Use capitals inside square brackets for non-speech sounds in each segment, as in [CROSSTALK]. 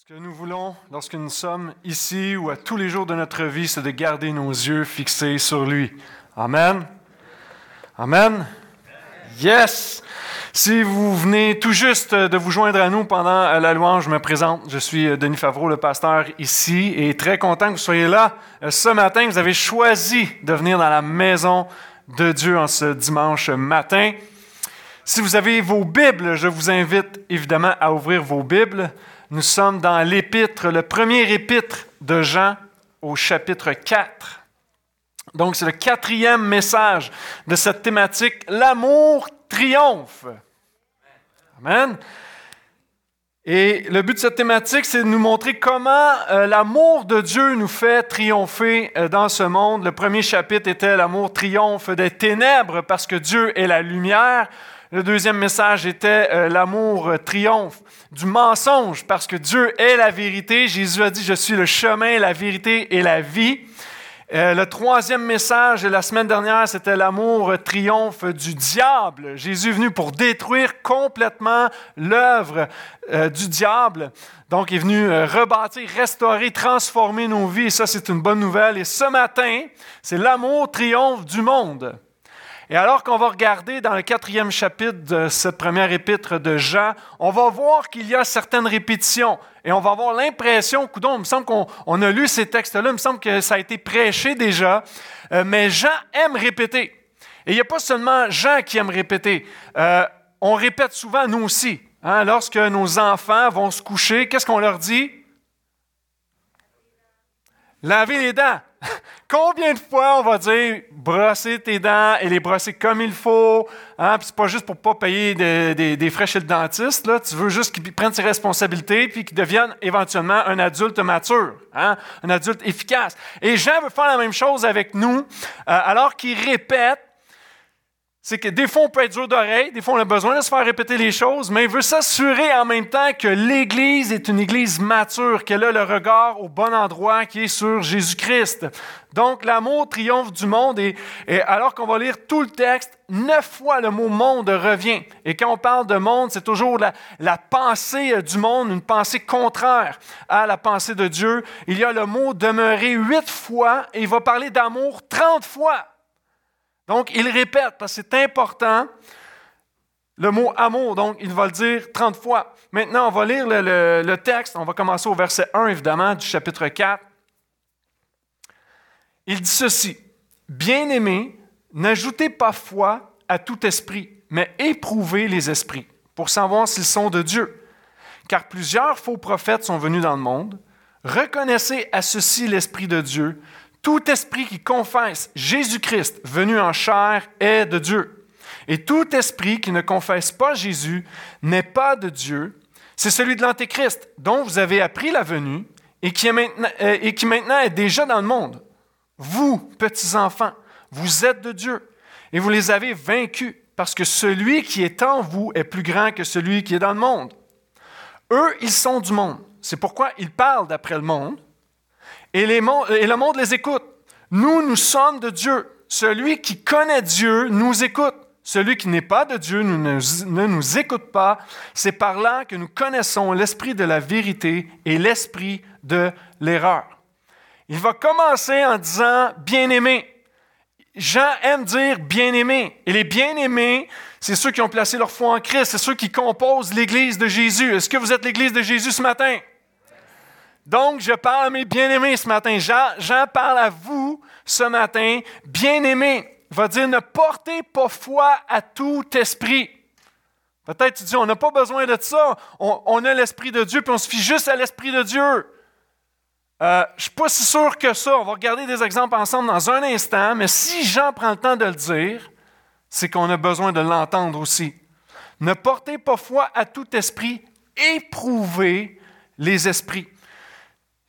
Ce que nous voulons lorsque nous sommes ici ou à tous les jours de notre vie, c'est de garder nos yeux fixés sur lui. Amen. Amen. Yes. Si vous venez tout juste de vous joindre à nous pendant la louange, je me présente. Je suis Denis Favreau, le pasteur ici, et très content que vous soyez là ce matin. Vous avez choisi de venir dans la maison de Dieu en ce dimanche matin. Si vous avez vos Bibles, je vous invite évidemment à ouvrir vos Bibles. Nous sommes dans l'épître, le premier épître de Jean au chapitre 4. Donc c'est le quatrième message de cette thématique, l'amour triomphe. Amen. Et le but de cette thématique, c'est de nous montrer comment euh, l'amour de Dieu nous fait triompher euh, dans ce monde. Le premier chapitre était l'amour triomphe des ténèbres parce que Dieu est la lumière. Le deuxième message était euh, l'amour triomphe du mensonge parce que Dieu est la vérité. Jésus a dit, je suis le chemin, la vérité et la vie. Euh, le troisième message de la semaine dernière, c'était l'amour triomphe du diable. Jésus est venu pour détruire complètement l'œuvre euh, du diable. Donc, il est venu rebâtir, restaurer, transformer nos vies. Et ça, c'est une bonne nouvelle. Et ce matin, c'est l'amour triomphe du monde. Et alors qu'on va regarder dans le quatrième chapitre de cette première épître de Jean, on va voir qu'il y a certaines répétitions. Et on va avoir l'impression, coudon, il me semble qu'on a lu ces textes-là, il me semble que ça a été prêché déjà, euh, mais Jean aime répéter. Et il n'y a pas seulement Jean qui aime répéter. Euh, on répète souvent, nous aussi. Hein, lorsque nos enfants vont se coucher, qu'est-ce qu'on leur dit? Laver les dents. [LAUGHS] Combien de fois on va dire brosser tes dents et les brosser comme il faut? Hein? Puis c'est pas juste pour pas payer des, frais chez le dentiste. Là. Tu veux juste qu'il prenne ses responsabilités puis qu'il devienne éventuellement un adulte mature, hein? un adulte efficace. Et Jean veut faire la même chose avec nous, euh, alors qu'il répète c'est que des fois, on peut être dur d'oreille, des fois, on a besoin de se faire répéter les choses, mais il veut s'assurer en même temps que l'Église est une Église mature, qu'elle a le regard au bon endroit qui est sur Jésus-Christ. Donc, l'amour triomphe du monde, et, alors qu'on va lire tout le texte, neuf fois le mot monde revient. Et quand on parle de monde, c'est toujours la, la pensée du monde, une pensée contraire à la pensée de Dieu. Il y a le mot demeurer huit fois, et il va parler d'amour trente fois. Donc, il répète, parce que c'est important, le mot amour, donc il va le dire 30 fois. Maintenant, on va lire le, texte, on va commencer au verset 1, évidemment, du chapitre 4. Il dit ceci, Bien-aimés, n'ajoutez pas foi à tout esprit, mais éprouvez les esprits, pour savoir s'ils sont de Dieu. Car plusieurs faux prophètes sont venus dans le monde. Reconnaissez à ceci l'Esprit de Dieu. Tout esprit qui confesse Jésus-Christ venu en chair est de Dieu. Et tout esprit qui ne confesse pas Jésus n'est pas de Dieu. C'est celui de l'Antéchrist, dont vous avez appris la venue et qui, euh, et qui maintenant est déjà dans le monde. Vous, petits enfants, vous êtes de Dieu et vous les avez vaincus parce que celui qui est en vous est plus grand que celui qui est dans le monde. Eux, ils sont du monde. C'est pourquoi ils parlent d'après le monde et, le monde les écoute. Nous, nous sommes de Dieu. Celui qui connaît Dieu nous écoute. Celui qui n'est pas de Dieu ne, nous écoute pas. C'est par là que nous connaissons l'esprit de la vérité et l'esprit de l'erreur. Il va commencer en disant bien-aimé. Jean aime dire bien-aimé. Et les bien-aimés, c'est ceux qui ont placé leur foi en Christ, c'est ceux qui composent l'Église de Jésus. Est-ce que vous êtes l'Église de Jésus ce matin? Donc, je parle à mes bien-aimés ce matin. Jean, parle à vous ce matin. Bien-aimés, va dire ne portez pas foi à tout esprit. Peut-être tu dis, on n'a pas besoin de ça. On, a l'Esprit de Dieu, puis on se fie juste à l'Esprit de Dieu. Euh, je ne suis pas si sûr que ça. On va regarder des exemples ensemble dans un instant, mais si Jean prend le temps de le dire, c'est qu'on a besoin de l'entendre aussi. Ne portez pas foi à tout esprit, éprouvez les esprits.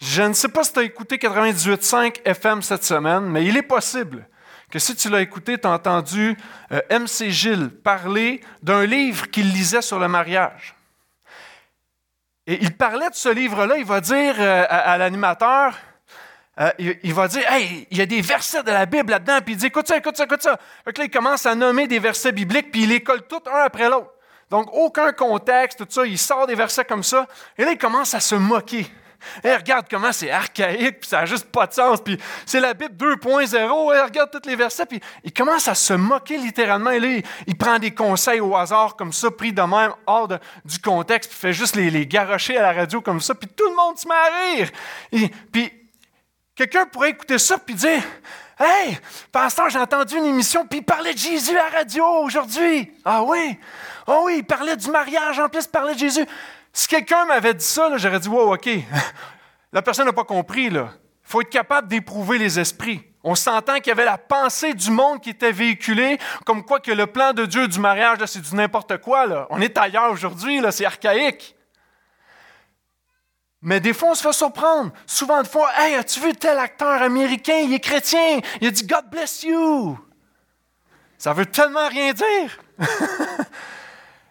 Je ne sais pas si tu as écouté 98.5 FM cette semaine, mais il est possible que si tu l'as écouté, tu as entendu euh, M.C. Gilles parler d'un livre qu'il lisait sur le mariage. Et il parlait de ce livre-là, il va dire euh, à, l'animateur, euh, il, va dire, hey, il y a des versets de la Bible là-dedans, puis il dit, écoute ça, écoute ça, écoute ça. Là, il commence à nommer des versets bibliques, puis il les colle tous un après l'autre. Donc, aucun contexte, tout ça. Il sort des versets comme ça. Et là, il commence à se moquer. Et regarde comment c'est archaïque, puis ça n'a juste pas de sens. Puis c'est la Bible 2.0. regarde tous les versets. Puis il commence à se moquer littéralement. Et il, prend des conseils au hasard comme ça, pris de même, hors du contexte. Puis fait juste les, les garrocher à la radio comme ça. Puis tout le monde se met à rire. Et, puis quelqu'un pourrait écouter ça puis dire Hey, pasteur, j'ai entendu une émission, puis il parlait de Jésus à la radio aujourd'hui. Ah oui? Ah oui, il parlait du mariage, en plus, il parlait de Jésus. Si quelqu'un m'avait dit ça, j'aurais dit Wow, OK. [LAUGHS] La personne n'a pas compris. Il faut être capable d'éprouver les esprits. On s'entend qu'il y avait la pensée du monde qui était véhiculée, comme quoi que le plan de Dieu du mariage, c'est du n'importe quoi. Là. On est ailleurs aujourd'hui, c'est archaïque. Mais des fois, on se fait surprendre. Souvent de fois, Hey, as-tu vu tel acteur américain? Il est chrétien. Il a dit God bless you. Ça veut tellement rien dire. [LAUGHS]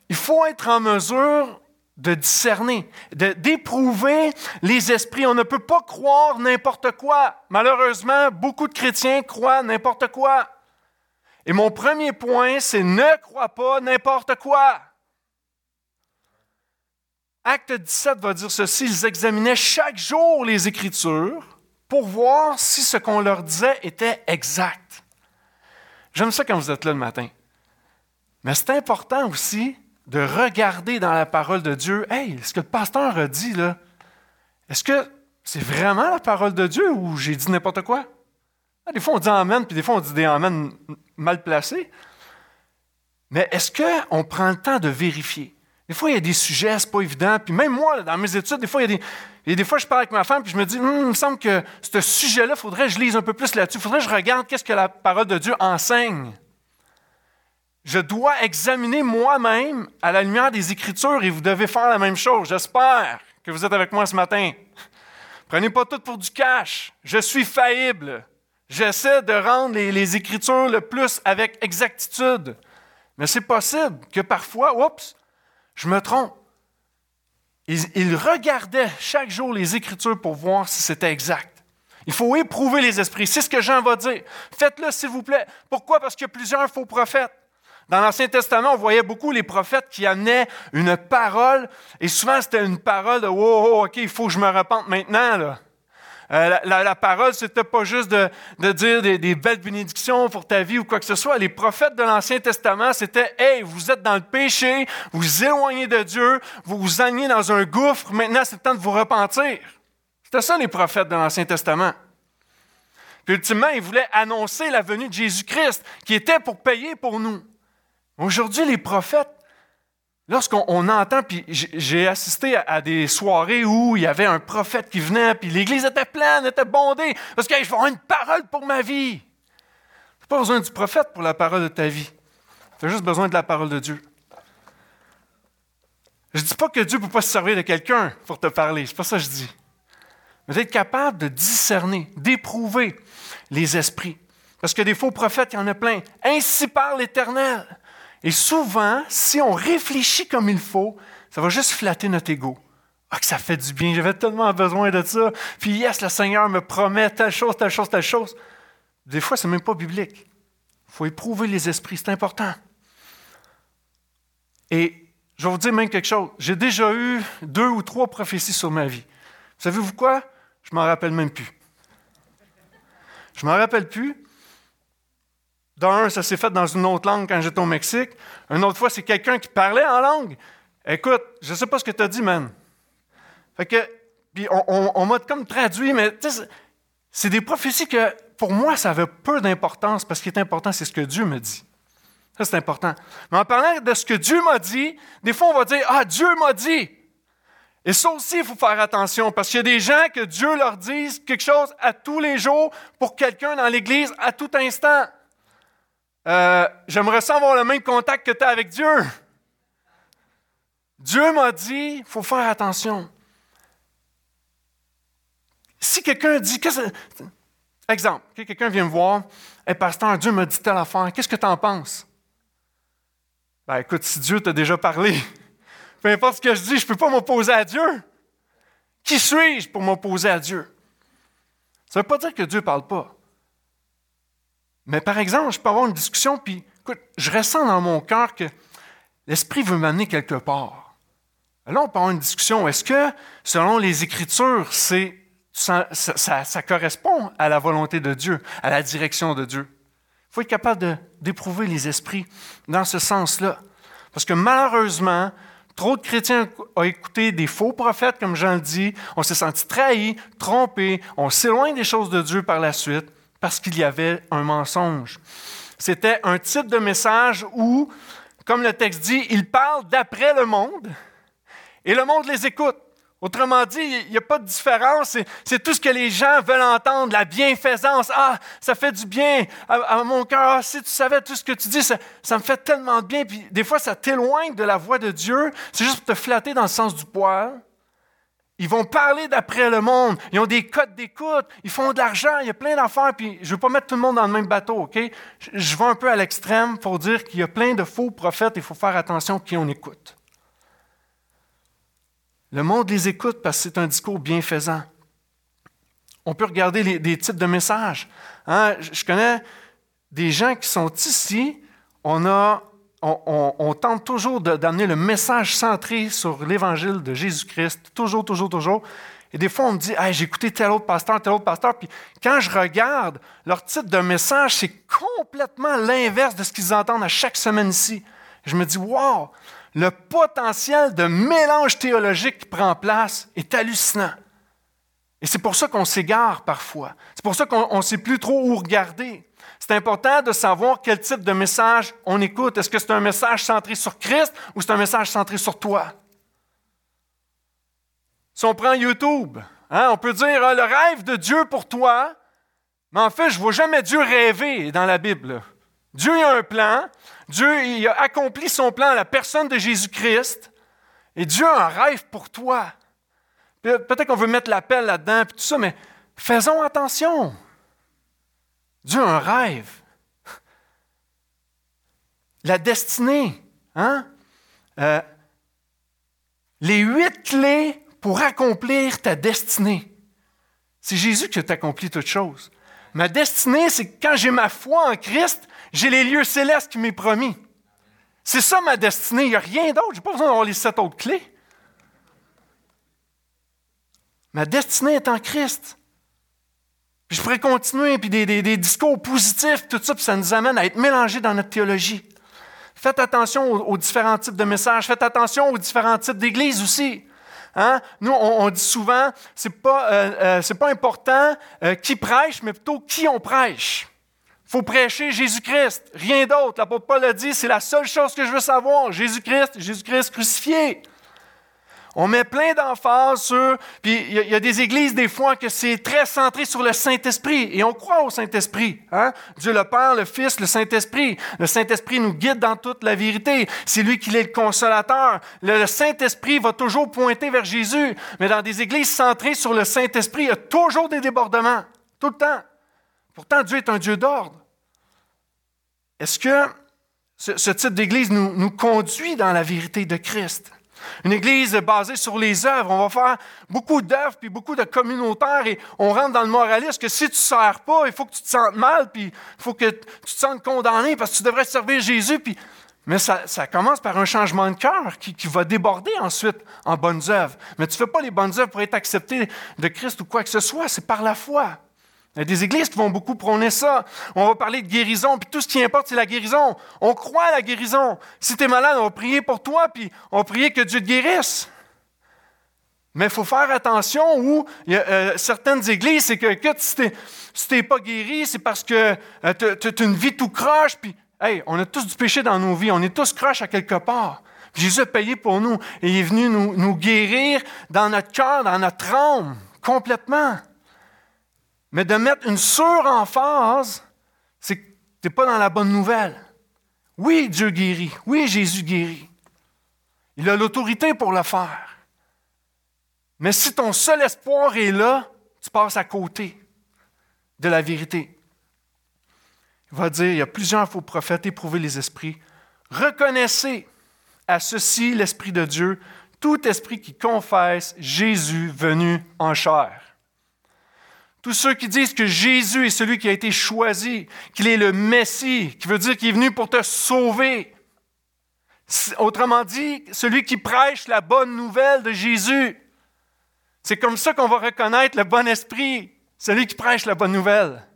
Il faut être en mesure de discerner, d'éprouver les esprits. On ne peut pas croire n'importe quoi. Malheureusement, beaucoup de chrétiens croient n'importe quoi. Et mon premier point, c'est ne crois pas n'importe quoi. Acte 17 va dire ceci, ils examinaient chaque jour les Écritures pour voir si ce qu'on leur disait était exact. J'aime ça quand vous êtes là le matin. Mais c'est important aussi de regarder dans la parole de Dieu, hey, ce que le pasteur a dit, est-ce que c'est vraiment la parole de Dieu ou j'ai dit n'importe quoi? Ah, des fois, on dit Amen, puis des fois, on dit des Amen mal placés. Mais est-ce qu'on prend le temps de vérifier? Des fois, il y a des sujets, c'est pas évident. Puis même moi, dans mes études, des fois, il y a des, des fois, je parle avec ma femme, puis je me dis, hum, il me semble que ce sujet-là, faudrait que je lise un peu plus là-dessus. Il faudrait que je regarde qu'est-ce que la parole de Dieu enseigne. Je dois examiner moi-même à la lumière des Écritures et vous devez faire la même chose. J'espère que vous êtes avec moi ce matin. Prenez pas tout pour du cash. Je suis faillible. J'essaie de rendre les, Écritures le plus avec exactitude. Mais c'est possible que parfois, oups, je me trompe. Il, regardait chaque jour les Écritures pour voir si c'était exact. Il faut éprouver les esprits. C'est ce que Jean va dire. Faites-le, s'il vous plaît. Pourquoi? Parce qu'il y a plusieurs faux prophètes. Dans l'Ancien Testament, on voyait beaucoup les prophètes qui amenaient une parole, et souvent c'était une parole de Oh, OK, il faut que je me repente maintenant. Euh, la, la, parole, c'était pas juste de, dire des, belles bénédictions pour ta vie ou quoi que ce soit. Les prophètes de l'Ancien Testament, c'était Hey, vous êtes dans le péché, vous vous éloignez de Dieu, vous vous alignez dans un gouffre, maintenant c'est le temps de vous repentir. C'était ça les prophètes de l'Ancien Testament. Puis ultimement, ils voulaient annoncer la venue de Jésus-Christ, qui était pour payer pour nous. Aujourd'hui, les prophètes, Lorsqu'on entend, puis j'ai assisté à, des soirées où il y avait un prophète qui venait, puis l'église était pleine, était bondée, parce qu'il faut une parole pour ma vie. Tu n'as pas besoin du prophète pour la parole de ta vie. Tu as juste besoin de la parole de Dieu. Je ne dis pas que Dieu ne peut pas se servir de quelqu'un pour te parler, c'est pas ça que je dis. Mais d'être capable de discerner, d'éprouver les esprits. Parce que des faux prophètes, il y en a plein. Ainsi parle l'Éternel. Et souvent, si on réfléchit comme il faut, ça va juste flatter notre ego. Ah, que ça fait du bien, j'avais tellement besoin de ça. Puis, yes, le Seigneur me promet telle chose, telle chose, telle chose. Des fois, ce n'est même pas biblique. Il faut éprouver les esprits, c'est important. Et je vais vous dire même quelque chose. J'ai déjà eu deux ou trois prophéties sur ma vie. Savez-vous quoi? Je ne m'en rappelle même plus. Je ne m'en rappelle plus. D'un, ça s'est fait dans une autre langue quand j'étais au Mexique. Une autre fois, c'est quelqu'un qui parlait en langue. Écoute, je ne sais pas ce que tu as dit, man. Fait que, puis on, m'a comme traduit, mais c'est des prophéties que, pour moi, ça avait peu d'importance parce que ce qui est important, c'est ce que Dieu me dit. Ça, c'est important. Mais en parlant de ce que Dieu m'a dit, des fois, on va dire Ah, Dieu m'a dit. Et ça aussi, il faut faire attention parce qu'il y a des gens que Dieu leur dise quelque chose à tous les jours pour quelqu'un dans l'Église à tout instant. Euh, j'aimerais ça avoir le même contact que tu as avec Dieu. Dieu m'a dit, il faut faire attention. Si quelqu'un dit, exemple, quelqu'un vient me voir, hey, pasteur, Dieu m'a dit telle affaire, qu'est-ce que tu en penses? Ben écoute, si Dieu t'a déjà parlé, [LAUGHS] peu importe ce que je dis, je ne peux pas m'opposer à Dieu. Qui suis-je pour m'opposer à Dieu? Ça ne veut pas dire que Dieu ne parle pas. Mais par exemple, je peux avoir une discussion, puis écoute, je ressens dans mon cœur que l'Esprit veut m'amener quelque part. Là, on peut avoir une discussion. Est-ce que, selon les Écritures, ça, correspond à la volonté de Dieu, à la direction de Dieu? Il faut être capable d'éprouver les esprits dans ce sens-là. Parce que malheureusement, trop de chrétiens ont écouté des faux prophètes, comme Jean le dit. On s'est senti trahis, trompés. On s'éloigne des choses de Dieu par la suite parce qu'il y avait un mensonge. C'était un type de message où, comme le texte dit, ils parlent d'après le monde et le monde les écoute. Autrement dit, il n'y a pas de différence. C'est tout ce que les gens veulent entendre, la bienfaisance. Ah, ça fait du bien à, mon cœur. Ah, si tu savais tout ce que tu dis, ça, me fait tellement de bien. Puis des fois, ça t'éloigne de la voix de Dieu. C'est juste pour te flatter dans le sens du poil. Ils vont parler d'après le monde. Ils ont des codes d'écoute. Ils font de l'argent. Il y a plein d'affaires. Puis je ne veux pas mettre tout le monde dans le même bateau, OK? Je vais un peu à l'extrême pour dire qu'il y a plein de faux prophètes. Il faut faire attention qui on écoute. Le monde les écoute parce que c'est un discours bienfaisant. On peut regarder des types de messages. Hein? Je connais des gens qui sont ici. On, a, on, tente toujours d'amener le message centré sur l'évangile de Jésus-Christ. Toujours, toujours, toujours. Et des fois, on me dit j'ai écouté tel autre pasteur, tel autre pasteur. Puis quand je regarde, leur type de message, c'est complètement l'inverse de ce qu'ils entendent à chaque semaine ici. Je me dis Wow, le potentiel de mélange théologique qui prend place est hallucinant. Et c'est pour ça qu'on s'égare parfois. C'est pour ça qu'on ne sait plus trop où regarder. C'est important de savoir quel type de message on écoute. Est-ce que c'est un message centré sur Christ ou c'est un message centré sur toi? Si on prend YouTube, hein, on peut dire ah, le rêve de Dieu pour toi, mais en fait, je ne vois jamais Dieu rêver dans la Bible. Dieu a un plan, Dieu a accompli son plan à la personne de Jésus-Christ. Et Dieu a un rêve pour toi. Peut-être qu'on veut mettre l'appel là-dedans, tout ça, mais faisons attention. Dieu a un rêve. La destinée. Hein? Euh, les huit clés pour accomplir ta destinée. C'est Jésus qui a accompli toutes choses. Ma destinée, c'est que quand j'ai ma foi en Christ, j'ai les lieux célestes qui m'est promis. C'est ça ma destinée. Il n'y a rien d'autre. Je n'ai pas besoin d'avoir les sept autres clés. Ma destinée est en Christ. Je pourrais continuer, puis des, discours positifs, tout ça, puis ça nous amène à être mélangés dans notre théologie. Faites attention aux, différents types de messages. Faites attention aux différents types d'églises aussi. Hein? Nous, on, dit souvent, c'est pas, euh, euh, pas important euh, qui prêche, mais plutôt qui on prêche faut prêcher Jésus-Christ, rien d'autre. L'apôtre Paul a dit, c'est la seule chose que je veux savoir, Jésus-Christ, Jésus-Christ crucifié. On met plein d'emphase sur, puis il y, a des églises des fois que c'est très centré sur le Saint-Esprit, et on croit au Saint-Esprit. Hein? Dieu le Père, le Fils, le Saint-Esprit. Le Saint-Esprit nous guide dans toute la vérité. C'est lui qui est le consolateur. Le, Saint-Esprit va toujours pointer vers Jésus, mais dans des églises centrées sur le Saint-Esprit, il y a toujours des débordements, tout le temps. Pourtant, Dieu est un Dieu d'ordre. Est-ce que ce, type d'Église nous, conduit dans la vérité de Christ? Une Église basée sur les œuvres. On va faire beaucoup d'œuvres puis beaucoup de communautaires et on rentre dans le moralisme que si tu ne sers pas, il faut que tu te sentes mal puis il faut que tu te sentes condamné parce que tu devrais servir Jésus. Puis... Mais ça, commence par un changement de cœur qui, qui, va déborder ensuite en bonnes œuvres. Mais tu ne fais pas les bonnes œuvres pour être accepté de Christ ou quoi que ce soit, c'est par la foi. Il y a des églises qui vont beaucoup prôner ça. On va parler de guérison, puis tout ce qui importe, c'est la guérison. On croit à la guérison. Si tu es malade, on va prier pour toi, puis on va prier que Dieu te guérisse. Mais il faut faire attention où il y a, euh, certaines églises, c'est que, si tu n'es pas guéri, c'est parce que euh, tu as une vie tout croche, puis hey, on a tous du péché dans nos vies, on est tous croches à quelque part. Jésus a payé pour nous et il est venu nous, nous guérir dans notre cœur, dans notre âme, complètement. Mais de mettre une suremphase, c'est que tu n'es pas dans la bonne nouvelle. Oui, Dieu guérit. Oui, Jésus guérit. Il a l'autorité pour le faire. Mais si ton seul espoir est là, tu passes à côté de la vérité. Il va dire, il y a plusieurs faux prophètes, éprouver les esprits. Reconnaissez à ceci l'Esprit de Dieu, tout esprit qui confesse Jésus venu en chair. Tous ceux qui disent que Jésus est celui qui a été choisi, qu'il est le Messie, qui veut dire qu'il est venu pour te sauver. Autrement dit, celui qui prêche la bonne nouvelle de Jésus. C'est comme ça qu'on va reconnaître le bon esprit, celui qui prêche la bonne nouvelle.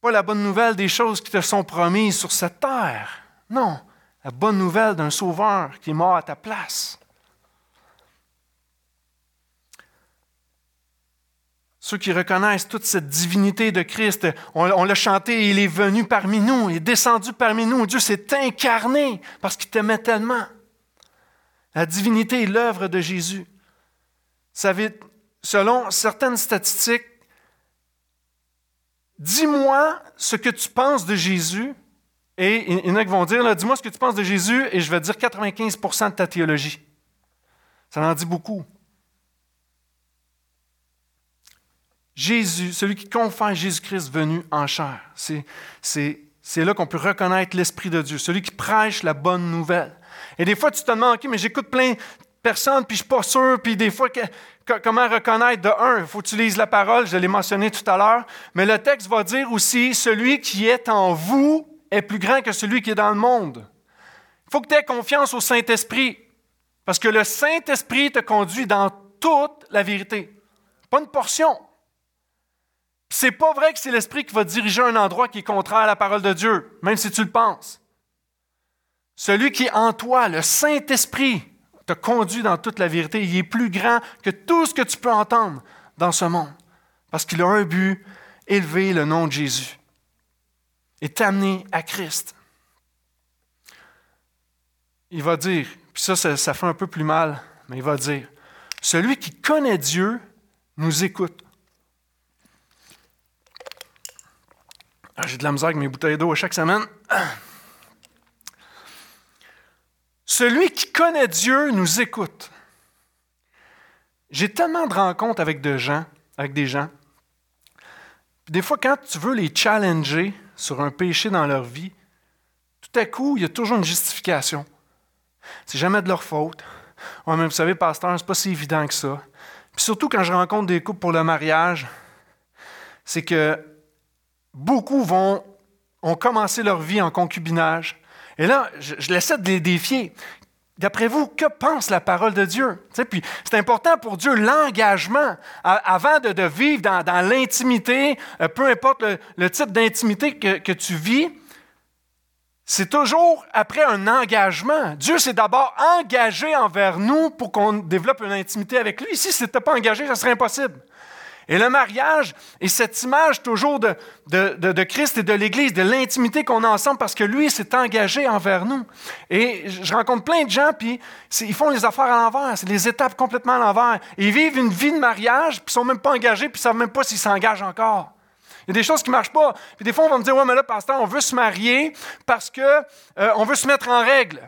Pas la bonne nouvelle des choses qui te sont promises sur cette terre. Non, la bonne nouvelle d'un sauveur qui est mort à ta place. Ceux qui reconnaissent toute cette divinité de Christ, on, l'a chanté, il est venu parmi nous, il est descendu parmi nous, Dieu s'est incarné parce qu'il t'aimait tellement. La divinité est l'œuvre de Jésus. Savez, selon certaines statistiques, dis-moi ce que tu penses de Jésus, et il y en a qui vont dire, dis-moi ce que tu penses de Jésus, et je vais dire 95% de ta théologie. Ça en dit beaucoup. Jésus, celui qui confesse Jésus-Christ venu en chair. C'est là qu'on peut reconnaître l'Esprit de Dieu, celui qui prêche la bonne nouvelle. Et des fois, tu te demandes, OK, mais j'écoute plein de personnes, puis je ne suis pas sûr, puis des fois, comment reconnaître de un, il faut utiliser la parole, je l'ai mentionné tout à l'heure, mais le texte va dire aussi, celui qui est en vous est plus grand que celui qui est dans le monde. Il faut que tu aies confiance au Saint-Esprit, parce que le Saint-Esprit te conduit dans toute la vérité, pas une portion. C'est pas vrai que c'est l'Esprit qui va diriger un endroit qui est contraire à la parole de Dieu, même si tu le penses. Celui qui est en toi, le Saint-Esprit, te conduit dans toute la vérité. Il est plus grand que tout ce que tu peux entendre dans ce monde. Parce qu'il a un but, élever le nom de Jésus et t'amener à Christ. Il va dire, puis ça, ça, ça fait un peu plus mal, mais il va dire, celui qui connaît Dieu nous écoute. Ah, j'ai de la misère avec mes bouteilles d'eau chaque semaine. Celui qui connaît Dieu nous écoute. J'ai tellement de rencontres avec des gens, avec des gens. des fois, quand tu veux les challenger sur un péché dans leur vie, tout à coup, il y a toujours une justification. C'est jamais de leur faute. Ouais, mais vous savez, pasteur, c'est pas si évident que ça. Puis surtout quand je rencontre des couples pour le mariage, c'est que beaucoup vont, ont commencé leur vie en concubinage. Et là, je, je l'essaie de les défier. D'après vous, que pense la parole de Dieu? puis c'est important pour Dieu l'engagement avant de, vivre dans, l'intimité, euh, peu importe le, type d'intimité que, que, tu vis, c'est toujours après un engagement. Dieu s'est d'abord engagé envers nous pour qu'on développe une intimité avec lui. Si ce n'était pas engagé, ça serait impossible. Et le mariage est cette image toujours de, de, Christ et de l'Église, de l'intimité qu'on a ensemble parce que lui s'est engagé envers nous. Et je rencontre plein de gens, puis ils font les affaires à l'envers, c'est les étapes complètement à l'envers. Ils vivent une vie de mariage, puis ils sont même pas engagés, puis ils savent même pas s'ils s'engagent encore. Il y a des choses qui ne marchent pas. Puis des fois, on va me dire, ouais, mais là, pasteur, on veut se marier parce qu'on euh, veut se mettre en règle.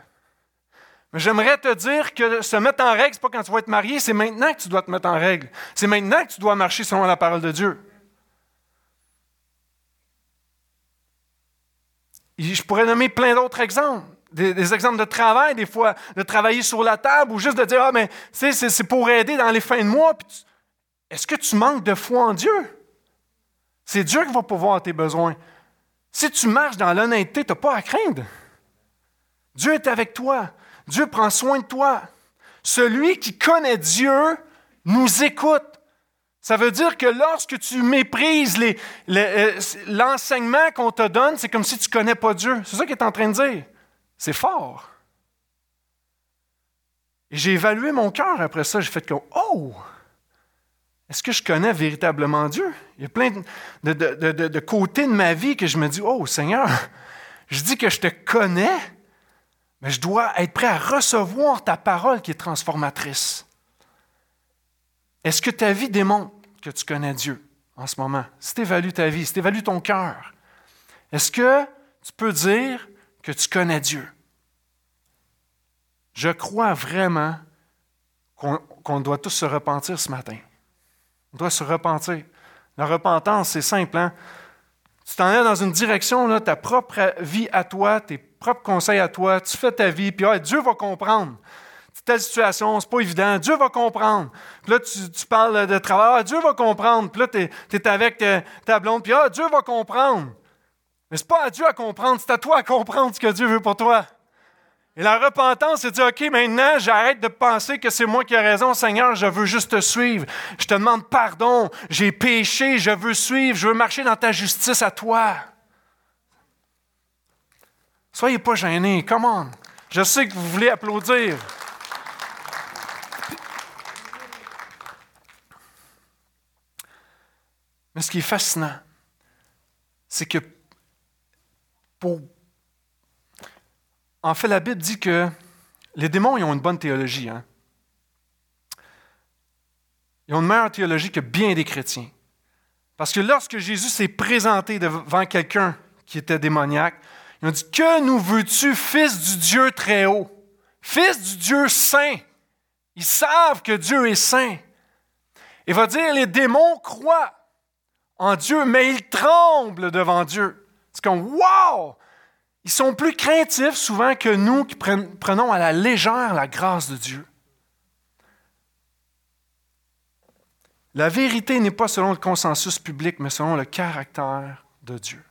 J'aimerais te dire que se mettre en règle, ce n'est pas quand tu vas être marié, c'est maintenant que tu dois te mettre en règle. C'est maintenant que tu dois marcher selon la parole de Dieu. je pourrais nommer plein d'autres exemples. Des, exemples de travail, des fois, de travailler sur la table ou juste de dire Ah, mais c'est pour aider dans les fins de mois. Est-ce que tu manques de foi en Dieu? C'est Dieu qui va pouvoir tes besoins. Si tu marches dans l'honnêteté, tu n'as pas à craindre. Dieu est avec toi. Dieu prend soin de toi. Celui qui connaît Dieu nous écoute. Ça veut dire que lorsque tu méprises euh, l'enseignement qu'on te donne, c'est comme si tu ne connais pas Dieu. C'est ça qu'il est en train de dire. C'est fort. Et j'ai évalué mon cœur après ça. J'ai fait comme Oh! Est-ce que je connais véritablement Dieu? Il y a plein de, de côtés de ma vie que je me dis Oh Seigneur, [LAUGHS] je dis que je te connais, mais je dois être prêt à recevoir ta parole qui est transformatrice. Est-ce que ta vie démontre que tu connais Dieu en ce moment? Si tu évalues ta vie, si tu évalues ton cœur, est-ce que tu peux dire que tu connais Dieu? Je crois vraiment qu'on doit tous se repentir ce matin. On doit se repentir. La repentance, c'est simple. Hein? Tu t'en es dans une direction, là, ta propre vie à toi, tes propre conseil à toi, tu fais ta vie, puis Dieu va comprendre. Telle situation, c'est pas évident, Dieu va comprendre. Puis là, tu, parles de travail, ah, Dieu va comprendre. Puis là, tu es, avec ta, blonde, puis ah, Dieu va comprendre. Mais c'est pas à Dieu à comprendre, c'est à toi à comprendre ce que Dieu veut pour toi. Et la repentance, c'est dire, OK, maintenant, j'arrête de penser que c'est moi qui ai raison, Seigneur, je veux juste te suivre. Je te demande pardon, j'ai péché, je veux suivre, je veux marcher dans ta justice à toi. Soyez pas gênés, come on. Je sais que vous voulez applaudir. Mais ce qui est fascinant, c'est que en fait, la Bible dit que les démons ils ont une bonne théologie. Hein? Ils ont une meilleure théologie que bien des chrétiens. Parce que lorsque Jésus s'est présenté devant quelqu'un qui était démoniaque, ils ont dit Que nous veux-tu, fils du Dieu très haut? Fils du Dieu saint. Ils savent que Dieu est saint. Il va dire Les démons croient en Dieu, mais ils tremblent devant Dieu. C'est comme Wow ils sont plus craintifs souvent que nous qui prenons à la légère la grâce de Dieu. La vérité n'est pas selon le consensus public, mais selon le caractère de Dieu.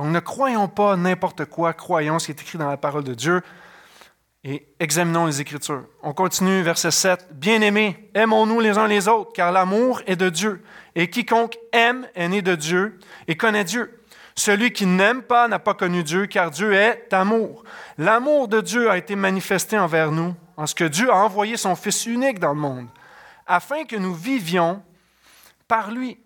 Donc ne croyons pas n'importe quoi, croyons ce qui est écrit dans la parole de Dieu et examinons les Écritures. On continue, verset 7. Bien-aimés, aimons-nous les uns les autres, car l'amour est de Dieu. Et quiconque aime est né de Dieu et connaît Dieu. Celui qui n'aime pas n'a pas connu Dieu, car Dieu est amour. L'amour de Dieu a été manifesté envers nous, en ce que Dieu a envoyé son Fils unique dans le monde, afin que nous vivions par lui.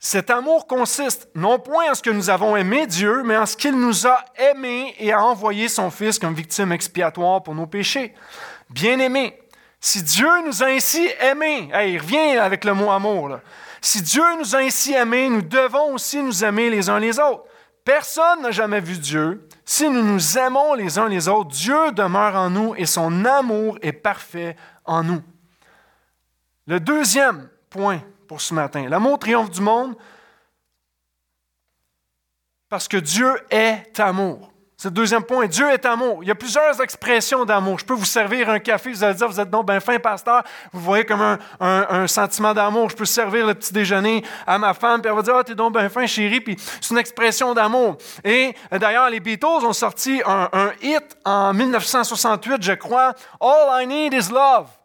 Cet amour consiste non point en ce que nous avons aimé Dieu, mais en ce qu'il nous a aimés et a envoyé son Fils comme victime expiatoire pour nos péchés. Bien-aimés, si Dieu nous a ainsi aimés, il revient avec le mot amour, si Dieu nous a ainsi aimés, nous devons aussi nous aimer les uns les autres. Personne n'a jamais vu Dieu. Si nous nous aimons les uns les autres, Dieu demeure en nous et son amour est parfait en nous. Le deuxième point pour ce matin, l'amour triomphe du monde parce que Dieu est amour. C'est le deuxième point. Dieu est amour. Il y a plusieurs expressions d'amour. Je peux vous servir un café, vous allez dire, vous êtes donc bien fin, pasteur. Vous voyez comme un, sentiment d'amour. Je peux servir le petit déjeuner à ma femme, puis elle va dire, ah, oh, t'es donc bien fin, chérie. Puis c'est une expression d'amour. Et d'ailleurs, les Beatles ont sorti un hit en 1968, je crois, All I Need Is Love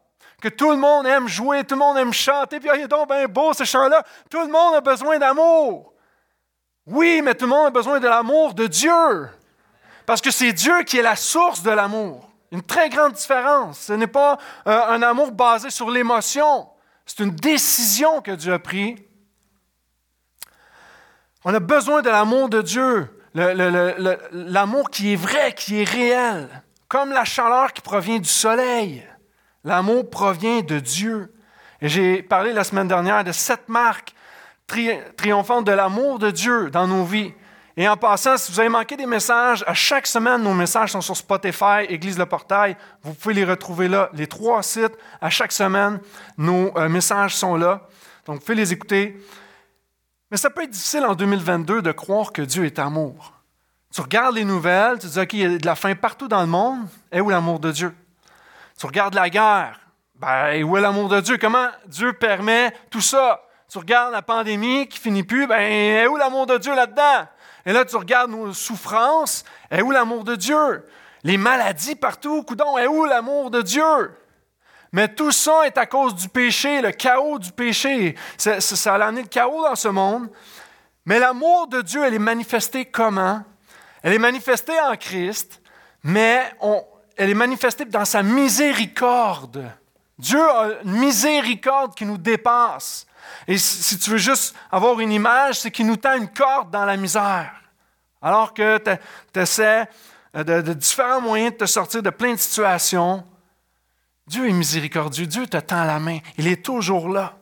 que tout le monde aime jouer, tout le monde aime chanter, puis ah, il donc bien beau ce chant-là. Tout le monde a besoin d'amour. Oui, mais tout le monde a besoin de l'amour de Dieu. Parce que c'est Dieu qui est la source de l'amour. Une très grande différence. Ce n'est pas euh, un amour basé sur l'émotion. C'est une décision que Dieu a prise. On a besoin de l'amour de Dieu, l'amour qui est vrai, qui est réel, comme la chaleur qui provient du soleil. L'amour provient de Dieu. J'ai parlé la semaine dernière de sept marques triomphantes de l'amour de Dieu dans nos vies. Et en passant, si vous avez manqué des messages, à chaque semaine, nos messages sont sur Spotify, Église Le Portail. Vous pouvez les retrouver là. Les trois sites, à chaque semaine, nos euh, messages sont là. Donc, vous pouvez les écouter. Mais ça peut être difficile en 2022 de croire que Dieu est amour. Tu regardes les nouvelles, tu dis, OK, il y a de la faim partout dans le monde. Et où l'amour de Dieu? Tu regardes la guerre. Ben, où est l'amour de Dieu? Comment Dieu permet tout ça? Tu regardes la pandémie qui finit plus. Ben, est où l'amour de Dieu là-dedans? Et là, tu regardes nos souffrances. Est où l'amour de Dieu? Les maladies partout, coudon, est où l'amour de Dieu? Mais tout ça est à cause du péché, le chaos du péché. Ça, ça, a amené le chaos dans ce monde. Mais l'amour de Dieu, elle est manifestée comment? Elle est manifestée en Christ, mais elle est manifestée dans sa miséricorde. Dieu a une miséricorde qui nous dépasse. Et si tu veux juste avoir une image, c'est qu'il nous tend une corde dans la misère. Alors que tu essaies euh, de, de, différents moyens de te sortir de plein de situations, Dieu est miséricordieux, Dieu te tend la main, il est toujours là.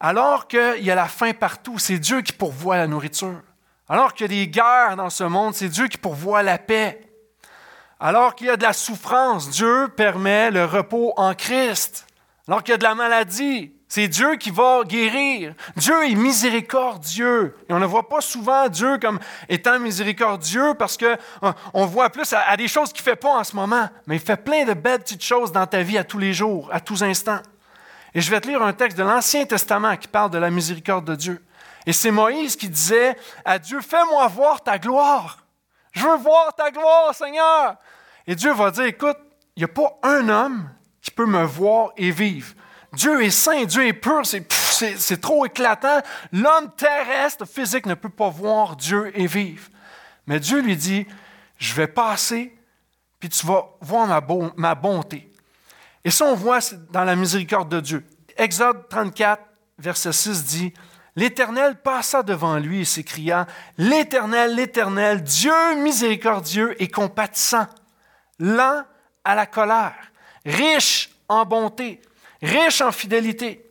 Alors qu'il y a la faim partout, c'est Dieu qui pourvoit la nourriture. Alors qu'il y a des guerres dans ce monde, c'est Dieu qui pourvoit la paix. Alors qu'il y a de la souffrance, Dieu permet le repos en Christ. Alors qu'il y a de la maladie, c'est Dieu qui va guérir. Dieu est miséricordieux. Et on ne voit pas souvent Dieu comme étant miséricordieux parce qu'on euh, voit plus à, des choses qu'il ne fait pas en ce moment. Mais il fait plein de belles petites choses dans ta vie à tous les jours, à tous instants. Et je vais te lire un texte de l'Ancien Testament qui parle de la miséricorde de Dieu. Et c'est Moïse qui disait à Dieu, fais-moi voir ta gloire. Je veux voir ta gloire, Seigneur. Et Dieu va dire, écoute, il n'y a pas un homme qui peut me voir et vivre. Dieu est saint, Dieu est pur, c'est trop éclatant. L'homme terrestre, physique, ne peut pas voir Dieu et vivre. Mais Dieu lui dit, je vais passer, puis tu vas voir ma, bonté. Et ça, on voit dans la miséricorde de Dieu. Exode 34, verset 6 dit, L'Éternel passa devant lui et s'écria, L'Éternel, l'Éternel, Dieu miséricordieux et compatissant, lent à la colère, riche en bonté, riche en fidélité,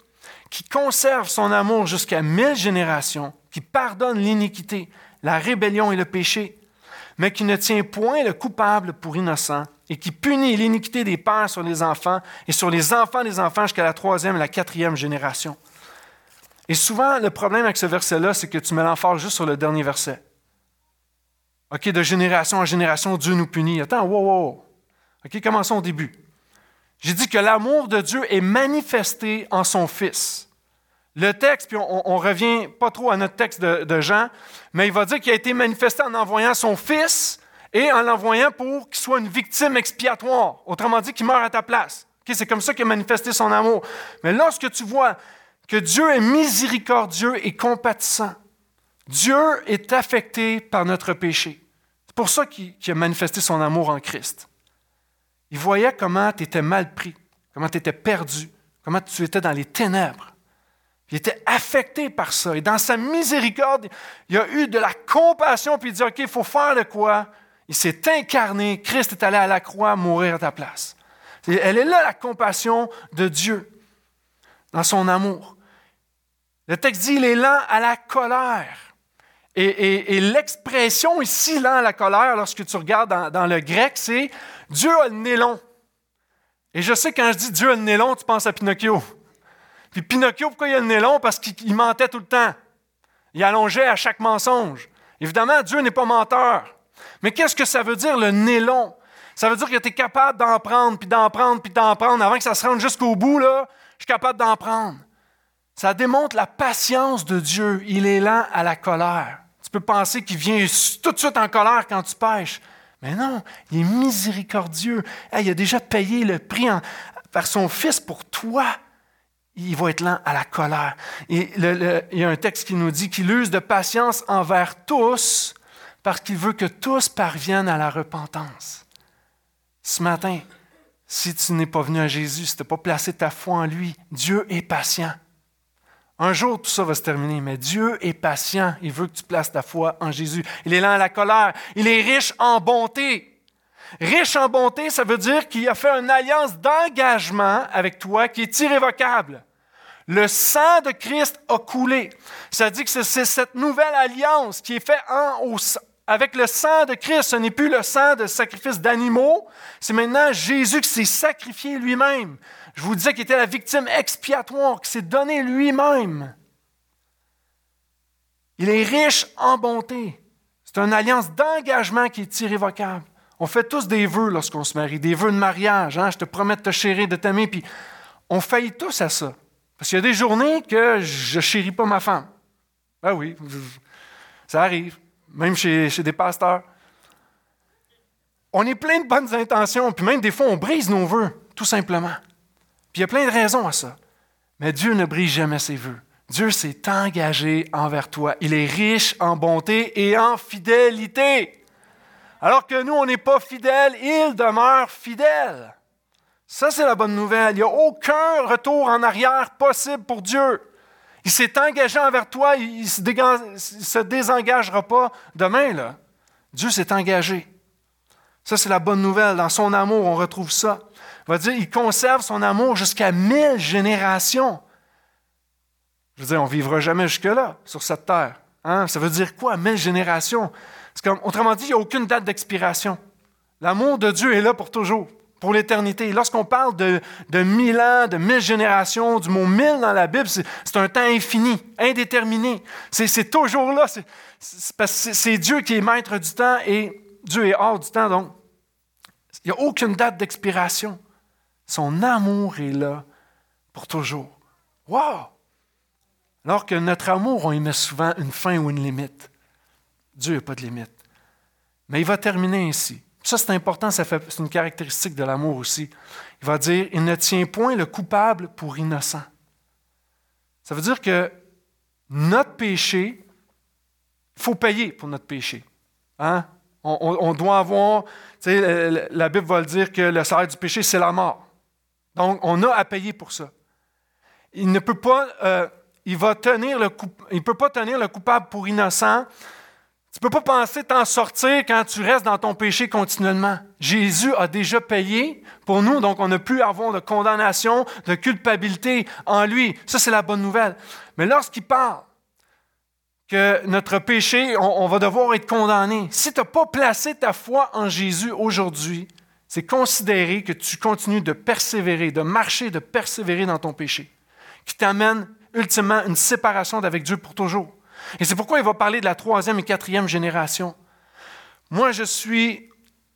qui conserve son amour jusqu'à mille générations, qui pardonne l'iniquité, la rébellion et le péché, mais qui ne tient point le coupable pour innocent, et qui punit l'iniquité des pères sur les enfants et sur les enfants des enfants jusqu'à la troisième et la quatrième génération. Et souvent, le problème avec ce verset-là, c'est que tu mets l'emphase juste sur le dernier verset. OK, de génération en génération, Dieu nous punit. Attends, wow, wow. OK, commençons au début. J'ai dit que l'amour de Dieu est manifesté en son Fils. Le texte, puis on, ne revient pas trop à notre texte de, Jean, mais il va dire qu'il a été manifesté en envoyant son Fils et en l'envoyant pour qu'il soit une victime expiatoire. Autrement dit, qu'il meure à ta place. c'est comme ça qu'il a manifesté son amour. Mais lorsque tu vois que Dieu est miséricordieux et compatissant. Dieu est affecté par notre péché. C'est pour ça qu'il a manifesté son amour en Christ. Il voyait comment tu étais mal pris, comment tu étais perdu, comment tu étais dans les ténèbres. Il était affecté par ça. Et dans sa miséricorde, il a eu de la compassion, puis il dit, OK, il faut faire de quoi? Il s'est incarné, Christ est allé à la croix mourir à ta place. Elle est là, la compassion de Dieu, dans son amour. Le texte dit, il est lent à la colère. Et, l'expression ici, lent à la colère, lorsque tu regardes dans, le grec, c'est Dieu a le nez. Et je sais, quand je dis Dieu a le nez tu penses à Pinocchio. Puis Pinocchio, pourquoi il a le nez? Parce qu'il mentait tout le temps. Il allongeait à chaque mensonge. Évidemment, Dieu n'est pas menteur. Mais qu'est-ce que ça veut dire, le nez? Ça veut dire que tu es capable d'en prendre, puis d'en prendre, puis d'en prendre, avant que ça se rende jusqu'au bout, là, je suis capable d'en prendre. Ça démontre la patience de Dieu. Il est lent à la colère. Tu peux penser qu'il vient tout de suite en colère quand tu pêches. Mais non, il est miséricordieux. il a déjà payé le prix par son Fils pour toi. Il va être lent à la colère. Il y a un texte qui nous dit qu'il use de patience envers tous parce qu'il veut que tous parviennent à la repentance. Ce matin, si tu n'es pas venu à Jésus, si tu n'as pas placé ta foi en lui, Dieu est patient. Un jour, tout ça va se terminer, mais Dieu est patient. Il veut que tu places ta foi en Jésus. Il est lent à la colère. Il est riche en bonté. Riche en bonté, ça veut dire qu'il a fait une alliance d'engagement avec toi qui est irrévocable. Le sang de Christ a coulé. Ça dit que c'est cette nouvelle alliance qui est faite avec le sang de Christ. Ce n'est plus le sang de sacrifice d'animaux. C'est maintenant Jésus qui s'est sacrifié lui-même. Je vous disais qu'il était la victime expiatoire, qui s'est donné lui-même. Il est riche en bonté. C'est une alliance d'engagement qui est irrévocable. On fait tous des vœux lorsqu'on se marie, des vœux de mariage. Hein? Je te promets de te chérir, de t'aimer. On faillit tous à ça. Parce qu'il y a des journées que je ne chéris pas ma femme. Ben oui, ça arrive, même chez, chez des pasteurs. On est plein de bonnes intentions, puis même des fois, on brise nos vœux, tout simplement. Puis il y a plein de raisons à ça. Mais Dieu ne brise jamais ses voeux. Dieu s'est engagé envers toi. Il est riche en bonté et en fidélité. Alors que nous, on n'est pas fidèles, il demeure fidèle. Ça, c'est la bonne nouvelle. Il n'y a aucun retour en arrière possible pour Dieu. Il s'est engagé envers toi, il ne se, désengagera pas demain. Là. Dieu s'est engagé. Ça, c'est la bonne nouvelle. Dans son amour, on retrouve ça va dire, il conserve son amour jusqu'à mille générations. Je veux dire, on ne vivra jamais jusque-là, sur cette terre. Hein? Ça veut dire quoi, mille générations? Comme, autrement dit, il n'y a aucune date d'expiration. L'amour de Dieu est là pour toujours, pour l'éternité. Lorsqu'on parle de, de mille ans, de mille générations, du mot mille dans la Bible, c'est un temps infini, indéterminé. C'est toujours là. C'est Dieu qui est maître du temps et Dieu est hors du temps, donc il n'y a aucune date d'expiration. Son amour est là pour toujours. Wow! Alors que notre amour, on y souvent une fin ou une limite. Dieu n'a pas de limite. Mais il va terminer ainsi. Ça, c'est important, c'est une caractéristique de l'amour aussi. Il va dire, il ne tient point le coupable pour innocent. Ça veut dire que notre péché, il faut payer pour notre péché. Hein? On, doit avoir, la Bible va le dire que le salaire du péché, c'est la mort. Donc, on a à payer pour ça. Il ne peut pas, euh, tenir le le coupable pour innocent. Tu ne peux pas penser t'en sortir quand tu restes dans ton péché continuellement. Jésus a déjà payé pour nous, donc on n'a plus avoir de condamnation, de culpabilité en lui. Ça, c'est la bonne nouvelle. Mais lorsqu'il parle que notre péché, on, va devoir être condamné. Si tu n'as pas placé ta foi en Jésus aujourd'hui, c'est considérer que tu continues de persévérer, de marcher, de persévérer dans ton péché, qui t'amène ultimement une séparation d'avec Dieu pour toujours. Et c'est pourquoi il va parler de la troisième et quatrième génération. Moi, je suis,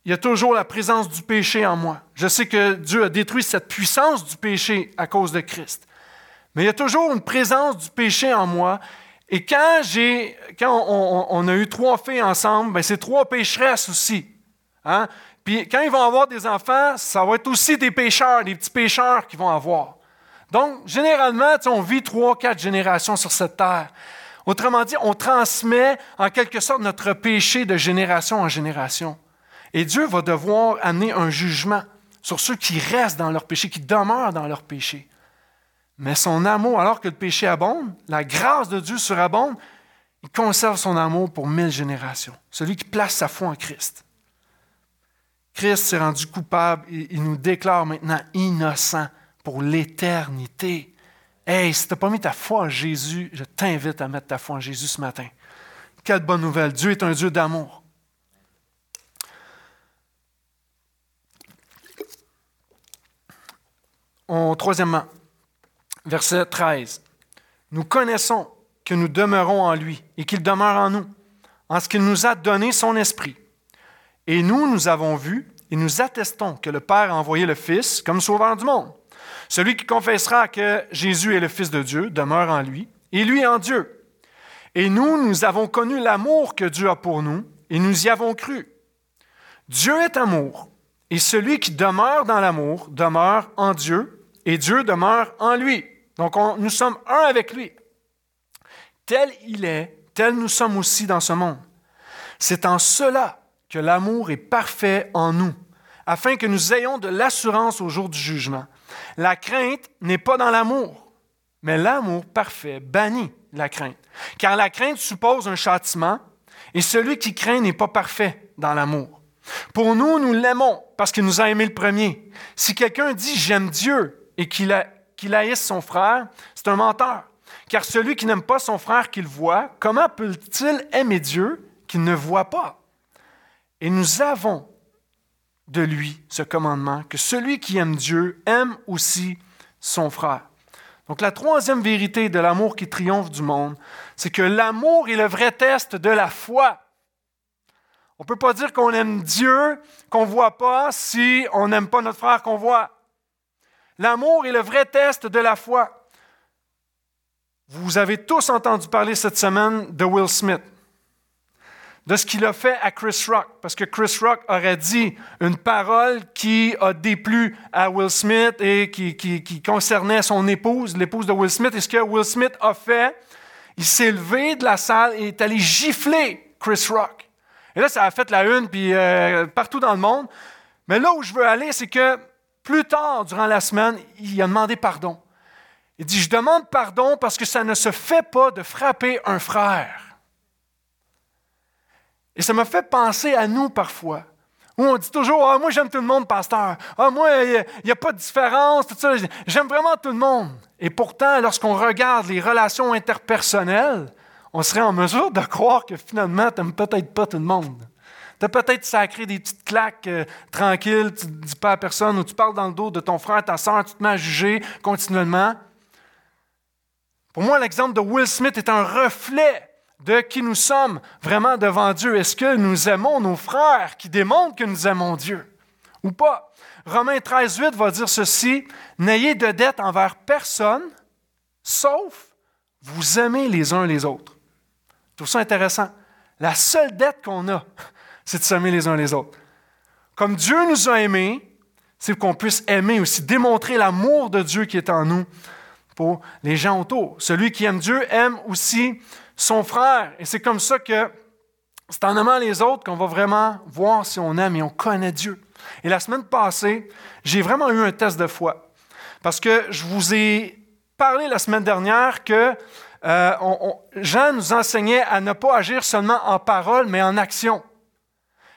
il y a toujours la présence du péché en moi. Je sais que Dieu a détruit cette puissance du péché à cause de Christ. Mais il y a toujours une présence du péché en moi et quand, quand on, a eu trois filles ensemble, ben c'est trois pécheresses aussi. Hein? Quand ils vont avoir des enfants, ça va être aussi des pécheurs, des petits pécheurs qu'ils vont avoir. Donc, généralement, on vit trois, quatre générations sur cette terre. Autrement dit, on transmet en quelque sorte notre péché de génération en génération. Et Dieu va devoir amener un jugement sur ceux qui restent dans leur péché, qui demeurent dans leur péché. Mais son amour, alors que le péché abonde, la grâce de Dieu surabonde, il conserve son amour pour mille générations. Celui qui place sa foi en Christ. Christ s'est rendu coupable et il nous déclare maintenant innocent pour l'éternité. Hey, si tu n'as pas mis ta foi en Jésus, je t'invite à mettre ta foi en Jésus ce matin. Quelle bonne nouvelle. Dieu est un Dieu d'amour. troisièmement, verset 13. Nous connaissons que nous demeurons en lui et qu'il demeure en nous, en ce qu'il nous a donné son esprit. Et nous, nous avons vu et nous attestons que le Père a envoyé le Fils comme sauveur du monde. Celui qui confessera que Jésus est le Fils de Dieu demeure en lui, et lui en Dieu. Et nous, nous avons connu l'amour que Dieu a pour nous, et nous y avons cru. Dieu est amour, et celui qui demeure dans l'amour demeure en Dieu, et Dieu demeure en lui. Donc nous sommes un avec lui. Tel il est, tel nous sommes aussi dans ce monde. C'est en cela que l'amour est parfait en nous, afin que nous ayons de l'assurance au jour du jugement. La crainte n'est pas dans l'amour, mais l'amour parfait bannit la crainte. Car la crainte suppose un châtiment, et celui qui craint n'est pas parfait dans l'amour. Pour nous, nous l'aimons parce qu'il nous a aimés le premier. Si quelqu'un dit j'aime Dieu et qu'il a haïsse son frère, c'est un menteur. Car celui qui n'aime pas son frère qu'il voit, comment peut-il aimer Dieu qu'il ne voit pas? Et nous avons de lui ce commandement, que celui qui aime Dieu aime aussi son frère. Donc la troisième vérité de l'amour qui triomphe du monde, c'est que l'amour est le vrai test de la foi. On ne peut pas dire qu'on aime Dieu, qu'on ne voit pas, si on n'aime pas notre frère qu'on voit. L'amour est le vrai test de la foi. Vous avez tous entendu parler cette semaine de Will Smith, de ce qu'il a fait à Chris Rock, parce que Chris Rock aurait dit une parole qui a déplu à Will Smith et qui, concernait son épouse, l'épouse de Will Smith. Et ce que Will Smith a fait, il s'est levé de la salle et est allé gifler Chris Rock. Et là, ça a fait la une, puis euh, partout dans le monde. Mais là où je veux aller, c'est que plus tard, durant la semaine, il a demandé pardon. Il dit, je demande pardon parce que ça ne se fait pas de frapper un frère. Et ça me fait penser à nous parfois, où on dit toujours, ah, moi j'aime tout le monde, pasteur. Ah, moi, il n'y a, pas de différence, tout ça. J'aime vraiment tout le monde. Et pourtant, lorsqu'on regarde les relations interpersonnelles, on serait en mesure de croire que finalement, tu n'aimes peut-être pas tout le monde. Tu as peut-être sacré des petites claques euh, tranquilles, tu ne dis pas à personne, ou tu parles dans le dos de ton frère, ta soeur, tu te mets à juger continuellement. Pour moi, l'exemple de Will Smith est un reflet de qui nous sommes vraiment devant Dieu. Est-ce que nous aimons nos frères qui démontrent que nous aimons Dieu ou pas? Romains 13, 8 va dire ceci N'ayez de dette envers personne, sauf vous aimez les uns les autres. Tout ça intéressant. La seule dette qu'on a, [LAUGHS] c'est de s'aimer les uns les autres. comme Dieu nous a aimés, c'est qu'on puisse aimer aussi, démontrer l'amour de Dieu qui est en nous pour les gens autour. Celui qui aime Dieu aime aussi son frère. Et c'est comme ça que c'est en aimant les autres qu'on va vraiment voir si on aime et on connaît Dieu. Et la semaine passée, j'ai vraiment eu un test de foi. Parce que je vous ai parlé la semaine dernière que euh, Jean nous enseignait à ne pas agir seulement en parole, mais en action.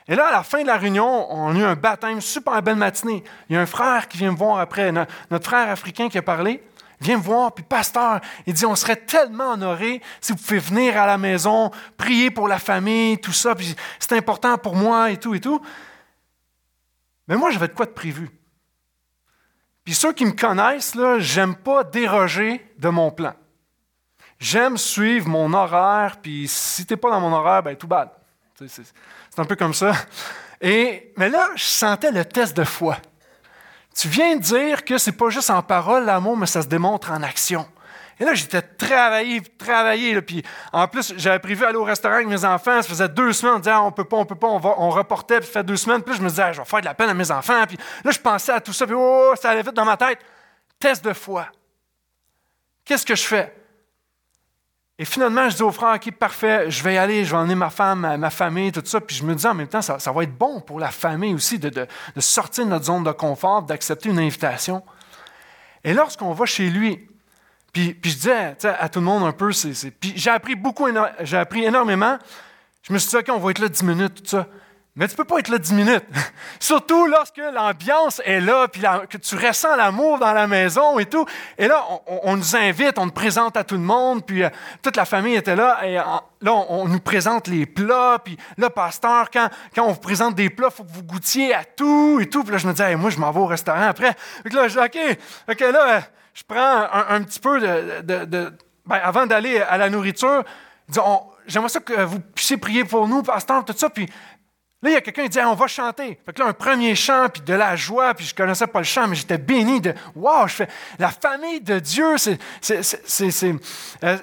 Et là, à la fin de la réunion, on a eu un baptême, super belle matinée. Il y a un frère qui vient me voir après, notre frère africain qui a parlé, vient me voir, puis pasteur, il dit, on serait tellement honoré si vous pouvez venir à la maison, prier pour la famille, tout ça, puis c'est important pour moi et tout et tout. Mais moi, j'avais de quoi de prévu. Puis ceux qui me connaissent, là, j'aime pas déroger de mon plan. J'aime suivre mon horaire, puis si t'es pas dans mon horaire, ben tout bad. C'est un peu comme ça. Et, mais là, je sentais le test de foi. Tu viens de dire que c'est pas juste en parole l'amour, mais ça se démontre en action. Et là, j'étais travaillé, travaillé. puis en plus, j'avais prévu aller au restaurant avec mes enfants. Ça faisait deux semaines. On disait, ah, on peut pas, on peut pas. On, va, on reportait, puis ça fait deux semaines. Puis je me disais, ah, je vais faire de la peine à mes enfants. Puis là, je pensais à tout ça. Puis oh, ça allait vite dans ma tête. Test de foi. Qu'est-ce que je fais? Et finalement, je dis au frère, OK, parfait, je vais y aller, je vais emmener ma femme, ma famille, tout ça. Puis je me dis en même temps, ça, va être bon pour la famille aussi de, sortir de notre zone de confort, d'accepter une invitation. Et lorsqu'on va chez lui, puis, je disais à tout le monde un peu, c'est, j'ai appris beaucoup, j'ai appris énormément. Je me suis dit, OK, on va être là dix minutes, tout ça. Mais tu ne peux pas être là dix minutes. [LAUGHS] Surtout lorsque l'ambiance est là, puis que tu ressens l'amour dans la maison et tout. Et là, on, nous invite, on nous présente à tout le monde, puis euh, toute la famille était là. Et là, on, nous présente les plats. Puis là, pasteur, quand, quand on vous présente des plats, il faut que vous goûtiez à tout et tout. Puis là, je me dis, moi, je m'en vais au restaurant après. Puis là, je dis, OK, OK, là, euh, je prends un, petit peu de. ben, avant d'aller à la nourriture, j'aimerais ça que vous puissiez prier pour nous, pasteur, tout ça. Puis Là, il y a quelqu'un qui dit on va chanter. Fait que là, un premier chant, puis de la joie, puis je ne connaissais pas le chant, mais j'étais béni de Waouh, je fais la famille de Dieu, c'est, euh,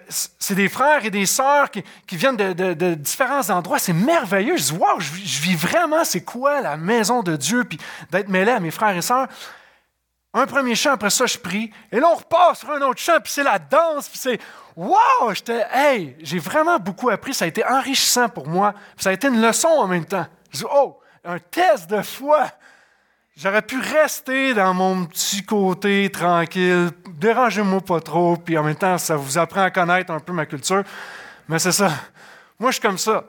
des frères et des sœurs qui, viennent de, différents endroits. C'est merveilleux. Je dis Waouh, je, vis vraiment, c'est quoi la maison de Dieu, puis d'être mêlé à mes frères et sœurs. Un premier chant, après ça, je prie. Et là, on repasse sur un autre chant, puis c'est la danse, puis c'est Waouh, j'étais, hey, j'ai vraiment beaucoup appris. Ça a été enrichissant pour moi. ça a été une leçon en même temps. Je dis, oh, un test de foi. J'aurais pu rester dans mon petit côté tranquille, dérangez-moi pas trop, puis en même temps, ça vous apprend à connaître un peu ma culture. Mais c'est ça. Moi, je suis comme ça.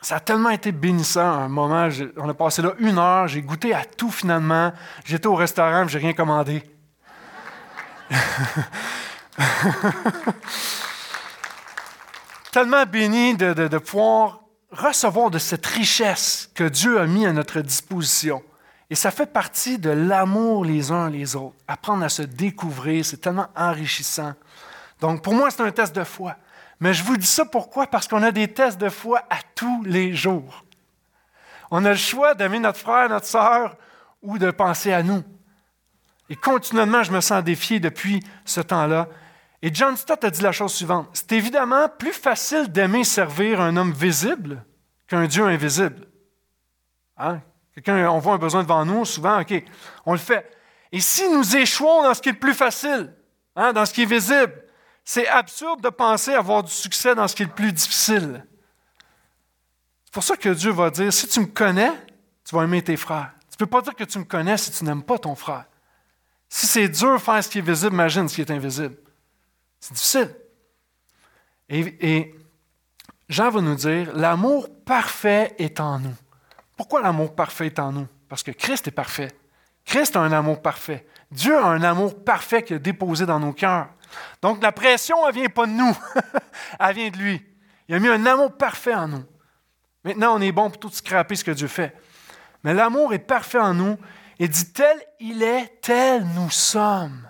Ça a tellement été bénissant un moment. On a passé là une heure, j'ai goûté à tout finalement. J'étais au restaurant, j'ai rien commandé. [LAUGHS] tellement béni de, de pouvoir recevoir de cette richesse que Dieu a mis à notre disposition. Et ça fait partie de l'amour les uns les autres. Apprendre à se découvrir, c'est tellement enrichissant. Donc pour moi, c'est un test de foi. Mais je vous dis ça pourquoi? Parce qu'on a des tests de foi à tous les jours. On a le choix d'aimer notre frère, notre sœur ou de penser à nous. Et continuellement, je me sens défié depuis ce temps-là. Et John Stott a dit la chose suivante. C'est évidemment plus facile d'aimer servir un homme visible qu'un Dieu invisible. Hein? Quelqu'un, on voit un besoin devant nous, souvent, OK, on le fait. Et si nous échouons dans ce qui est le plus facile, hein, dans ce qui est visible, c'est absurde de penser avoir du succès dans ce qui est le plus difficile. C'est pour ça que Dieu va dire, si tu me connais, tu vas aimer tes frères. Tu ne peux pas dire que tu me connais si tu n'aimes pas ton frère. Si c'est dur faire ce qui est visible, imagine ce qui est invisible. C'est difficile. Et, Jean va nous dire, l'amour parfait est en nous. Pourquoi l'amour parfait est en nous? Parce que Christ est parfait. Christ a un amour parfait. Dieu a un amour parfait qu'il a déposé dans nos cœurs. Donc la pression, elle ne vient pas de nous, [LAUGHS] elle vient de lui. Il a mis un amour parfait en nous. Maintenant, on est bon pour tout scraper ce que Dieu fait. Mais l'amour est parfait en nous et dit tel il est, tel nous sommes.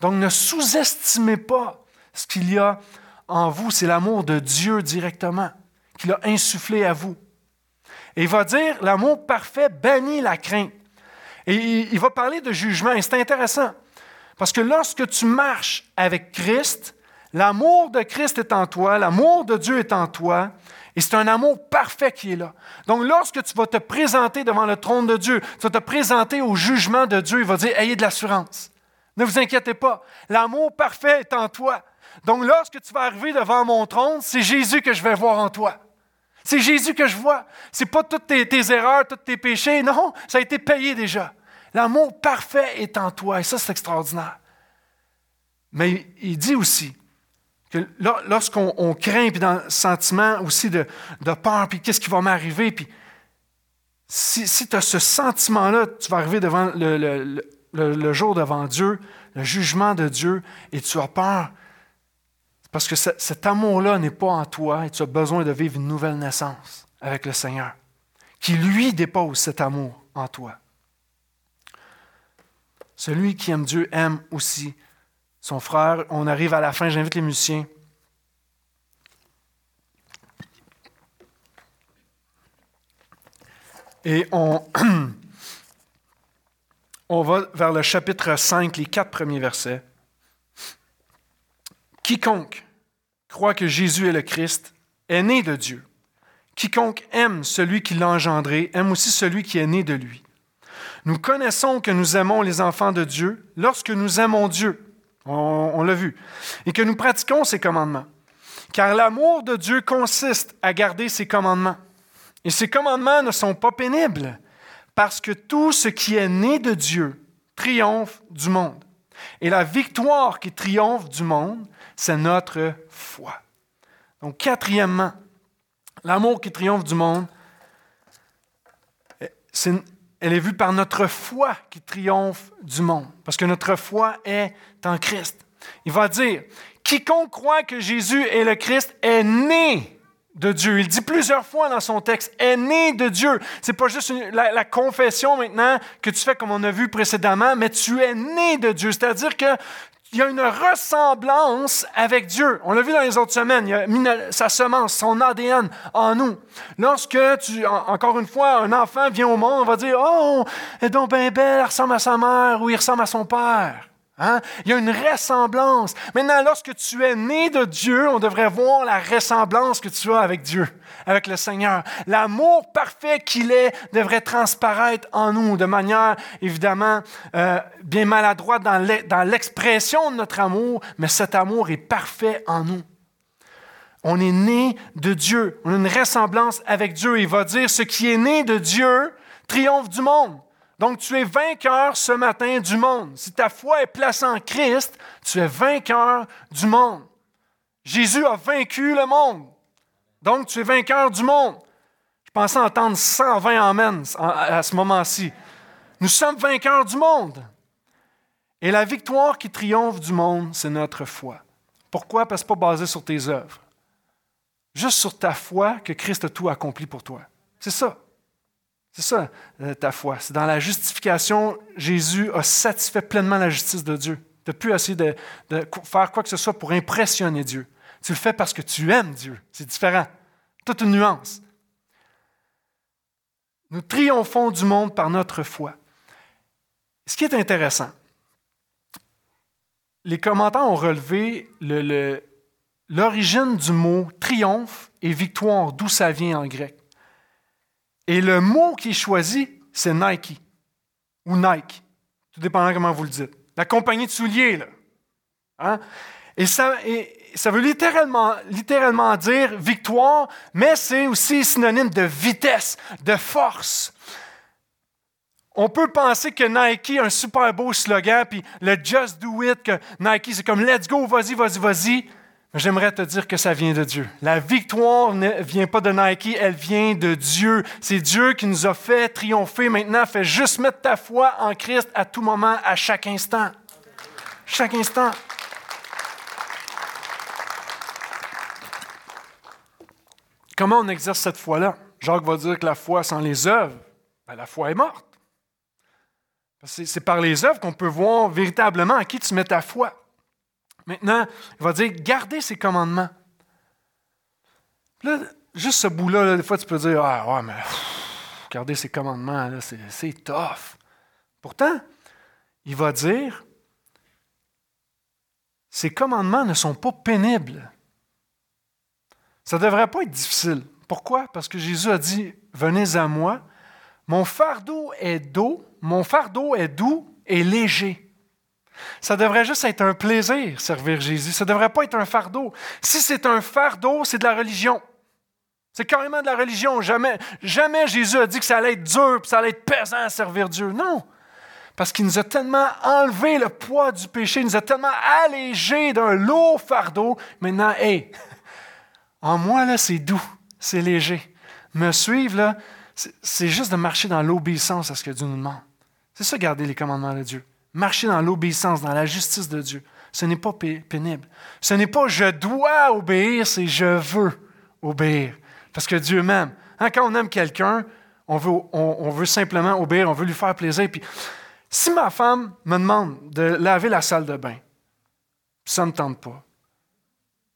Donc ne sous-estimez pas ce qu'il y a en vous, c'est l'amour de Dieu directement, qu'il a insufflé à vous. Et il va dire, l'amour parfait bannit la crainte. Et il va parler de jugement, et c'est intéressant, parce que lorsque tu marches avec Christ, L'amour de Christ est en toi, l'amour de Dieu est en toi, et c'est un amour parfait qui est là. Donc, lorsque tu vas te présenter devant le trône de Dieu, tu vas te présenter au jugement de Dieu, il va dire Ayez de l'assurance. Ne vous inquiétez pas. L'amour parfait est en toi. Donc, lorsque tu vas arriver devant mon trône, c'est Jésus que je vais voir en toi. C'est Jésus que je vois. Ce n'est pas toutes tes, erreurs, tous tes péchés. Non, ça a été payé déjà. L'amour parfait est en toi. Et ça, c'est extraordinaire. Mais il dit aussi que lorsqu'on craint, puis dans le sentiment aussi de, peur, puis qu'est-ce qui va m'arriver, puis si, tu as ce sentiment-là, tu vas arriver devant le, jour devant Dieu, le jugement de Dieu, et tu as peur. Parce que cet amour-là n'est pas en toi et tu as besoin de vivre une nouvelle naissance avec le Seigneur, qui lui dépose cet amour en toi. Celui qui aime Dieu aime aussi son frère. On arrive à la fin, j'invite les musiciens. Et on, [CLEARS THROAT] on va vers le chapitre 5, les quatre premiers versets. Quiconque croit que Jésus est le Christ est né de Dieu. Quiconque aime celui qui l'a engendré aime aussi celui qui est né de lui. Nous connaissons que nous aimons les enfants de Dieu lorsque nous aimons Dieu on, l'a vu. Et que nous pratiquons ses commandements. Car l'amour de Dieu consiste à garder ses commandements. Et ces commandements ne sont pas pénibles, parce que tout ce qui est né de Dieu triomphe du monde. Et la victoire qui triomphe du monde, c'est notre foi. Donc, quatrièmement, l'amour qui triomphe du monde, elle est vue par notre foi qui triomphe du monde, parce que notre foi est en Christ. Il va dire, quiconque croit que Jésus est le Christ est né de Dieu. Il dit plusieurs fois dans son texte, est né de Dieu. C'est pas juste la, confession maintenant que tu fais comme on a vu précédemment, mais tu es né de Dieu. C'est-à-dire que il y a une ressemblance avec Dieu. On l'a vu dans les autres semaines. Il a mis sa semence, son ADN en nous. Lorsque, tu, encore une fois, un enfant vient au monde, on va dire Oh, elle est donc bien belle, elle ressemble à sa mère ou il ressemble à son père. Hein? Il y a une ressemblance. Maintenant, lorsque tu es né de Dieu, on devrait voir la ressemblance que tu as avec Dieu, avec le Seigneur. L'amour parfait qu'il est devrait transparaître en nous de manière, évidemment, euh, bien maladroite dans l'expression de notre amour, mais cet amour est parfait en nous. On est né de Dieu. On a une ressemblance avec Dieu. Il va dire, ce qui est né de Dieu triomphe du monde. Donc, tu es vainqueur ce matin du monde. Si ta foi est placée en Christ, tu es vainqueur du monde. Jésus a vaincu le monde. Donc, tu es vainqueur du monde. Je pensais entendre 120 Amen à ce moment-ci. Nous sommes vainqueurs du monde. Et la victoire qui triomphe du monde, c'est notre foi. Pourquoi? Parce que pas basé sur tes œuvres. Juste sur ta foi que Christ a tout accompli pour toi. C'est ça. C'est ça, euh, ta foi. C'est dans la justification, Jésus a satisfait pleinement la justice de Dieu. Tu n'as plus essayer de, faire quoi que ce soit pour impressionner Dieu. Tu le fais parce que tu aimes Dieu. C'est différent. Toute une nuance. Nous triomphons du monde par notre foi. Ce qui est intéressant, les commentaires ont relevé l'origine du mot triomphe et victoire, d'où ça vient en grec. Et le mot qui est choisi, c'est Nike ou Nike, tout dépendant comment vous le dites. La compagnie de souliers, là. Hein? Et, ça, ça veut littéralement, littéralement dire victoire, mais c'est aussi synonyme de vitesse, de force. On peut penser que Nike a un super beau slogan, puis le Just Do It, que Nike, c'est comme Let's go, vas-y, vas-y, vas-y. J'aimerais te dire que ça vient de Dieu. La victoire ne vient pas de Nike, elle vient de Dieu. C'est Dieu qui nous a fait triompher. Maintenant, fais juste mettre ta foi en Christ à tout moment, à chaque instant. Chaque instant. Comment on exerce cette foi-là? Jacques va dire que la foi sans les œuvres, ben, la foi est morte. C'est par les œuvres qu'on peut voir véritablement à qui tu mets ta foi. Maintenant, il va dire gardez ses commandements. là, juste ce bout-là, des fois, tu peux dire Ah, ouais, mais garder ses commandements, c'est tough. Pourtant, il va dire ces commandements ne sont pas pénibles. Ça ne devrait pas être difficile. Pourquoi? Parce que Jésus a dit, venez à moi. Mon fardeau est doux, mon fardeau est doux et léger. Ça devrait juste être un plaisir, servir Jésus. Ça ne devrait pas être un fardeau. Si c'est un fardeau, c'est de la religion. C'est carrément de la religion. Jamais, jamais Jésus a dit que ça allait être dur, que ça allait être pesant à servir Dieu. Non. Parce qu'il nous a tellement enlevé le poids du péché, il nous a tellement allégé d'un lourd fardeau. Maintenant, hé, [LAUGHS] en moi, là, c'est doux, c'est léger. Me suivre, là, c'est juste de marcher dans l'obéissance à ce que Dieu nous demande. C'est ça, garder les commandements de Dieu. Marcher dans l'obéissance, dans la justice de Dieu. Ce n'est pas pénible. Ce n'est pas je dois obéir, c'est je veux obéir. Parce que Dieu m'aime. Hein, quand on aime quelqu'un, on veut, simplement obéir, on veut lui faire plaisir. Si ma femme me demande de laver la salle de bain, ça ne me tente pas,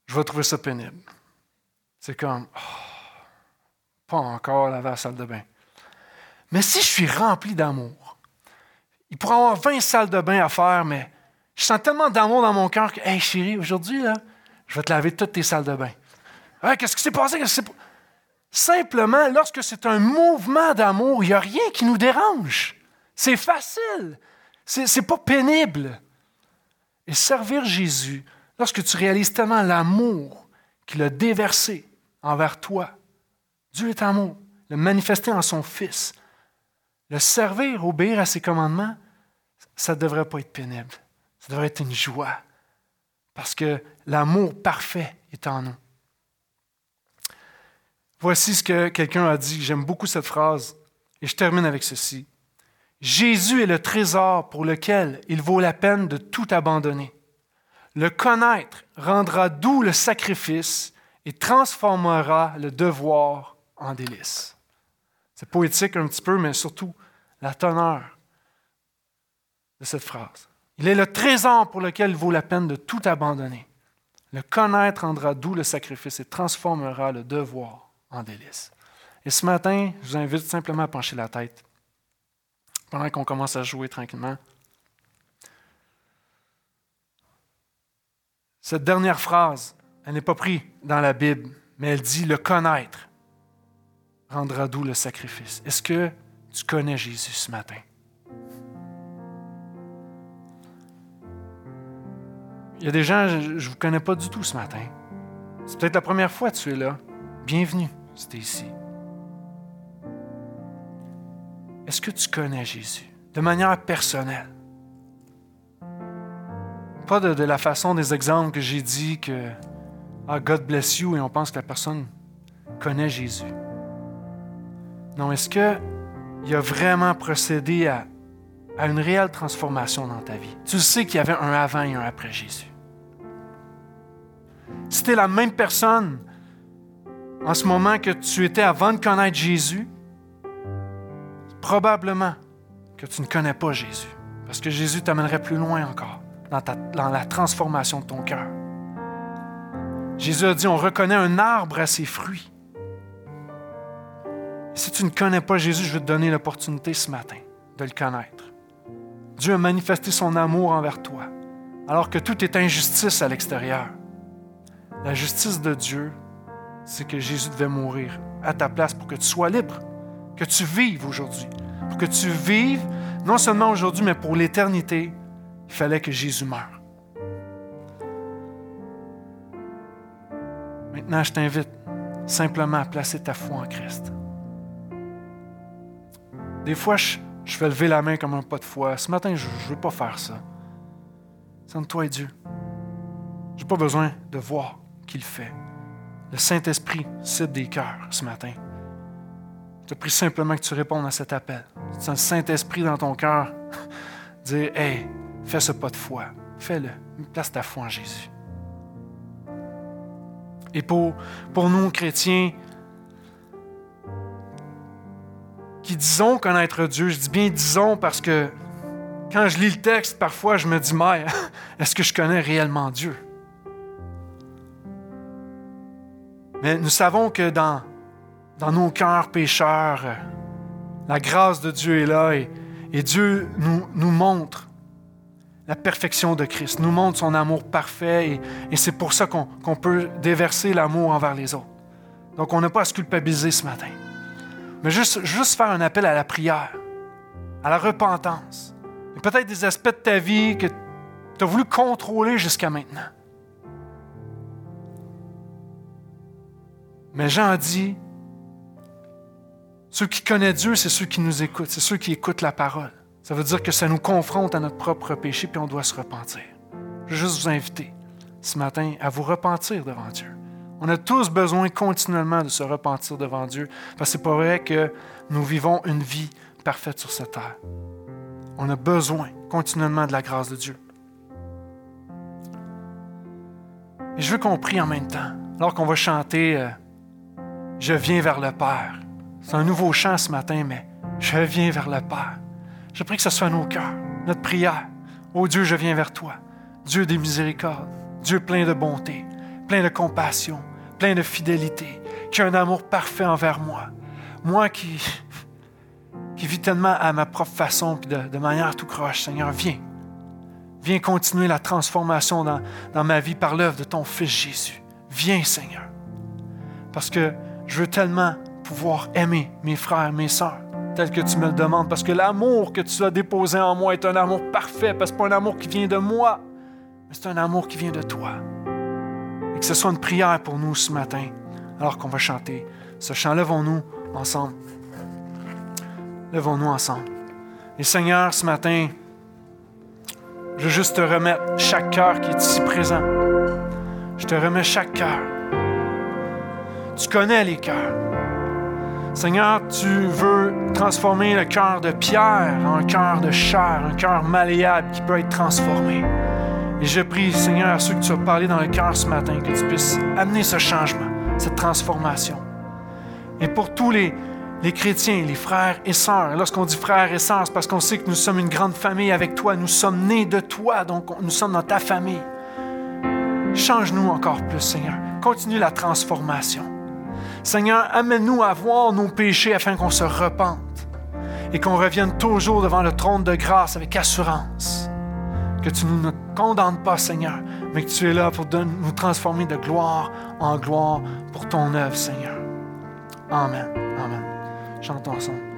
je vais trouver ça pénible. C'est comme, oh, pas encore laver la salle de bain. Mais si je suis rempli d'amour, il pourrait avoir 20 salles de bain à faire, mais je sens tellement d'amour dans mon cœur que, hey chérie, aujourd'hui, je vais te laver toutes tes salles de bain. Qu'est-ce qui s'est passé? Simplement, lorsque c'est un mouvement d'amour, il n'y a rien qui nous dérange. C'est facile. Ce n'est pas pénible. Et servir Jésus, lorsque tu réalises tellement l'amour qu'il a déversé envers toi, Dieu est amour, le manifester en son Fils, le servir, obéir à ses commandements, ça ne devrait pas être pénible. Ça devrait être une joie. Parce que l'amour parfait est en nous. Voici ce que quelqu'un a dit. J'aime beaucoup cette phrase. Et je termine avec ceci. Jésus est le trésor pour lequel il vaut la peine de tout abandonner. Le connaître rendra doux le sacrifice et transformera le devoir en délice. C'est poétique un petit peu, mais surtout la teneur de cette phrase. Il est le trésor pour lequel il vaut la peine de tout abandonner. Le connaître rendra doux le sacrifice et transformera le devoir en délices. Et ce matin, je vous invite simplement à pencher la tête pendant qu'on commence à jouer tranquillement. Cette dernière phrase, elle n'est pas prise dans la Bible, mais elle dit le connaître rendra doux le sacrifice. Est-ce que tu connais Jésus ce matin? Il y a des gens, je ne vous connais pas du tout ce matin. C'est peut-être la première fois que tu es là. Bienvenue c'était ici. Est-ce que tu connais Jésus de manière personnelle? Pas de, la façon des exemples que j'ai dit que ah, God bless you et on pense que la personne connaît Jésus. Non, est-ce qu'il a vraiment procédé à, à une réelle transformation dans ta vie? Tu sais qu'il y avait un avant et un après Jésus. C'était la même personne en ce moment que tu étais avant de connaître Jésus, probablement que tu ne connais pas Jésus. Parce que Jésus t'amènerait plus loin encore dans, dans la transformation de ton cœur. Jésus a dit, on reconnaît un arbre à ses fruits. Si tu ne connais pas Jésus, je vais te donner l'opportunité ce matin de le connaître. Dieu a manifesté son amour envers toi, alors que tout est injustice à l'extérieur. La justice de Dieu c'est que Jésus devait mourir à ta place pour que tu sois libre, que tu vives aujourd'hui. Pour que tu vives, non seulement aujourd'hui, mais pour l'éternité, il fallait que Jésus meure. Maintenant, je t'invite simplement à placer ta foi en Christ. Des fois, je, je fais lever la main comme un pas de foi. Ce matin, je ne veux pas faire ça. C'est toi et Dieu. Je n'ai pas besoin de voir qu'il fait. Le Saint-Esprit cite des cœurs ce matin. Je te prie simplement que tu répondes à cet appel. Sens le Saint-Esprit dans ton cœur [LAUGHS] dire Hey, fais ce pas de foi. Fais-le. Place ta foi en Jésus. Et pour, pour nous, chrétiens, disons connaître Dieu, je dis bien disons parce que quand je lis le texte, parfois je me dis, mais [LAUGHS] est-ce que je connais réellement Dieu? Mais nous savons que dans, dans nos cœurs pécheurs, la grâce de Dieu est là et, Dieu nous, nous montre la perfection de Christ, nous montre son amour parfait et, c'est pour ça qu'on peut déverser l'amour envers les autres. Donc on n'a pas à se culpabiliser ce matin. Mais juste, juste faire un appel à la prière, à la repentance. Et peut-être des aspects de ta vie que tu as voulu contrôler jusqu'à maintenant. Mais Jean dit, ceux qui connaissent Dieu, c'est ceux qui nous écoutent, c'est ceux qui écoutent la parole. Ça veut dire que ça nous confronte à notre propre péché, puis on doit se repentir. Je veux juste vous inviter ce matin à vous repentir devant Dieu. On a tous besoin continuellement de se repentir devant Dieu, parce que c'est pas vrai que nous vivons une vie parfaite sur cette terre. On a besoin continuellement de la grâce de Dieu. Et je veux qu'on prie en même temps, alors qu'on va chanter euh, Je viens vers le Père. C'est un nouveau chant ce matin, mais je viens vers le Père. Je prie que ce soit nos cœurs, notre prière. Ô Dieu, je viens vers toi. Dieu des miséricordes, Dieu plein de bonté, plein de compassion, plein de fidélité, qui a un amour parfait envers moi. Moi qui, qui vis tellement à ma propre façon, puis de, manière tout croche, Seigneur, viens. Viens continuer la transformation dans, dans ma vie par l'œuvre de ton Fils Jésus. Viens, Seigneur. Parce que je veux tellement pouvoir aimer mes frères, mes sœurs, tel que tu me le demandes, parce que l'amour que tu as déposé en moi est un amour parfait, parce que ce n'est pas un amour qui vient de moi, mais c'est un amour qui vient de toi. Que ce soit une prière pour nous ce matin, alors qu'on va chanter ce chant. Levons-nous ensemble. Levons-nous ensemble. Et Seigneur, ce matin, je veux juste te remettre chaque cœur qui est ici présent. Je te remets chaque cœur. Tu connais les cœurs. Seigneur, tu veux transformer le cœur de pierre en un cœur de chair, un cœur malléable qui peut être transformé. Et je prie, Seigneur, à ceux que tu as parlé dans le cœur ce matin, que tu puisses amener ce changement, cette transformation. Et pour tous les, les chrétiens, les frères et sœurs, lorsqu'on dit frères et sœurs, c'est parce qu'on sait que nous sommes une grande famille avec toi, nous sommes nés de toi, donc nous sommes dans ta famille. Change-nous encore plus, Seigneur. Continue la transformation. Seigneur, amène-nous à voir nos péchés afin qu'on se repente et qu'on revienne toujours devant le trône de grâce avec assurance. Que tu ne nous condamnes pas, Seigneur, mais que tu es là pour nous transformer de gloire en gloire pour ton œuvre, Seigneur. Amen. Amen. Chantons ensemble.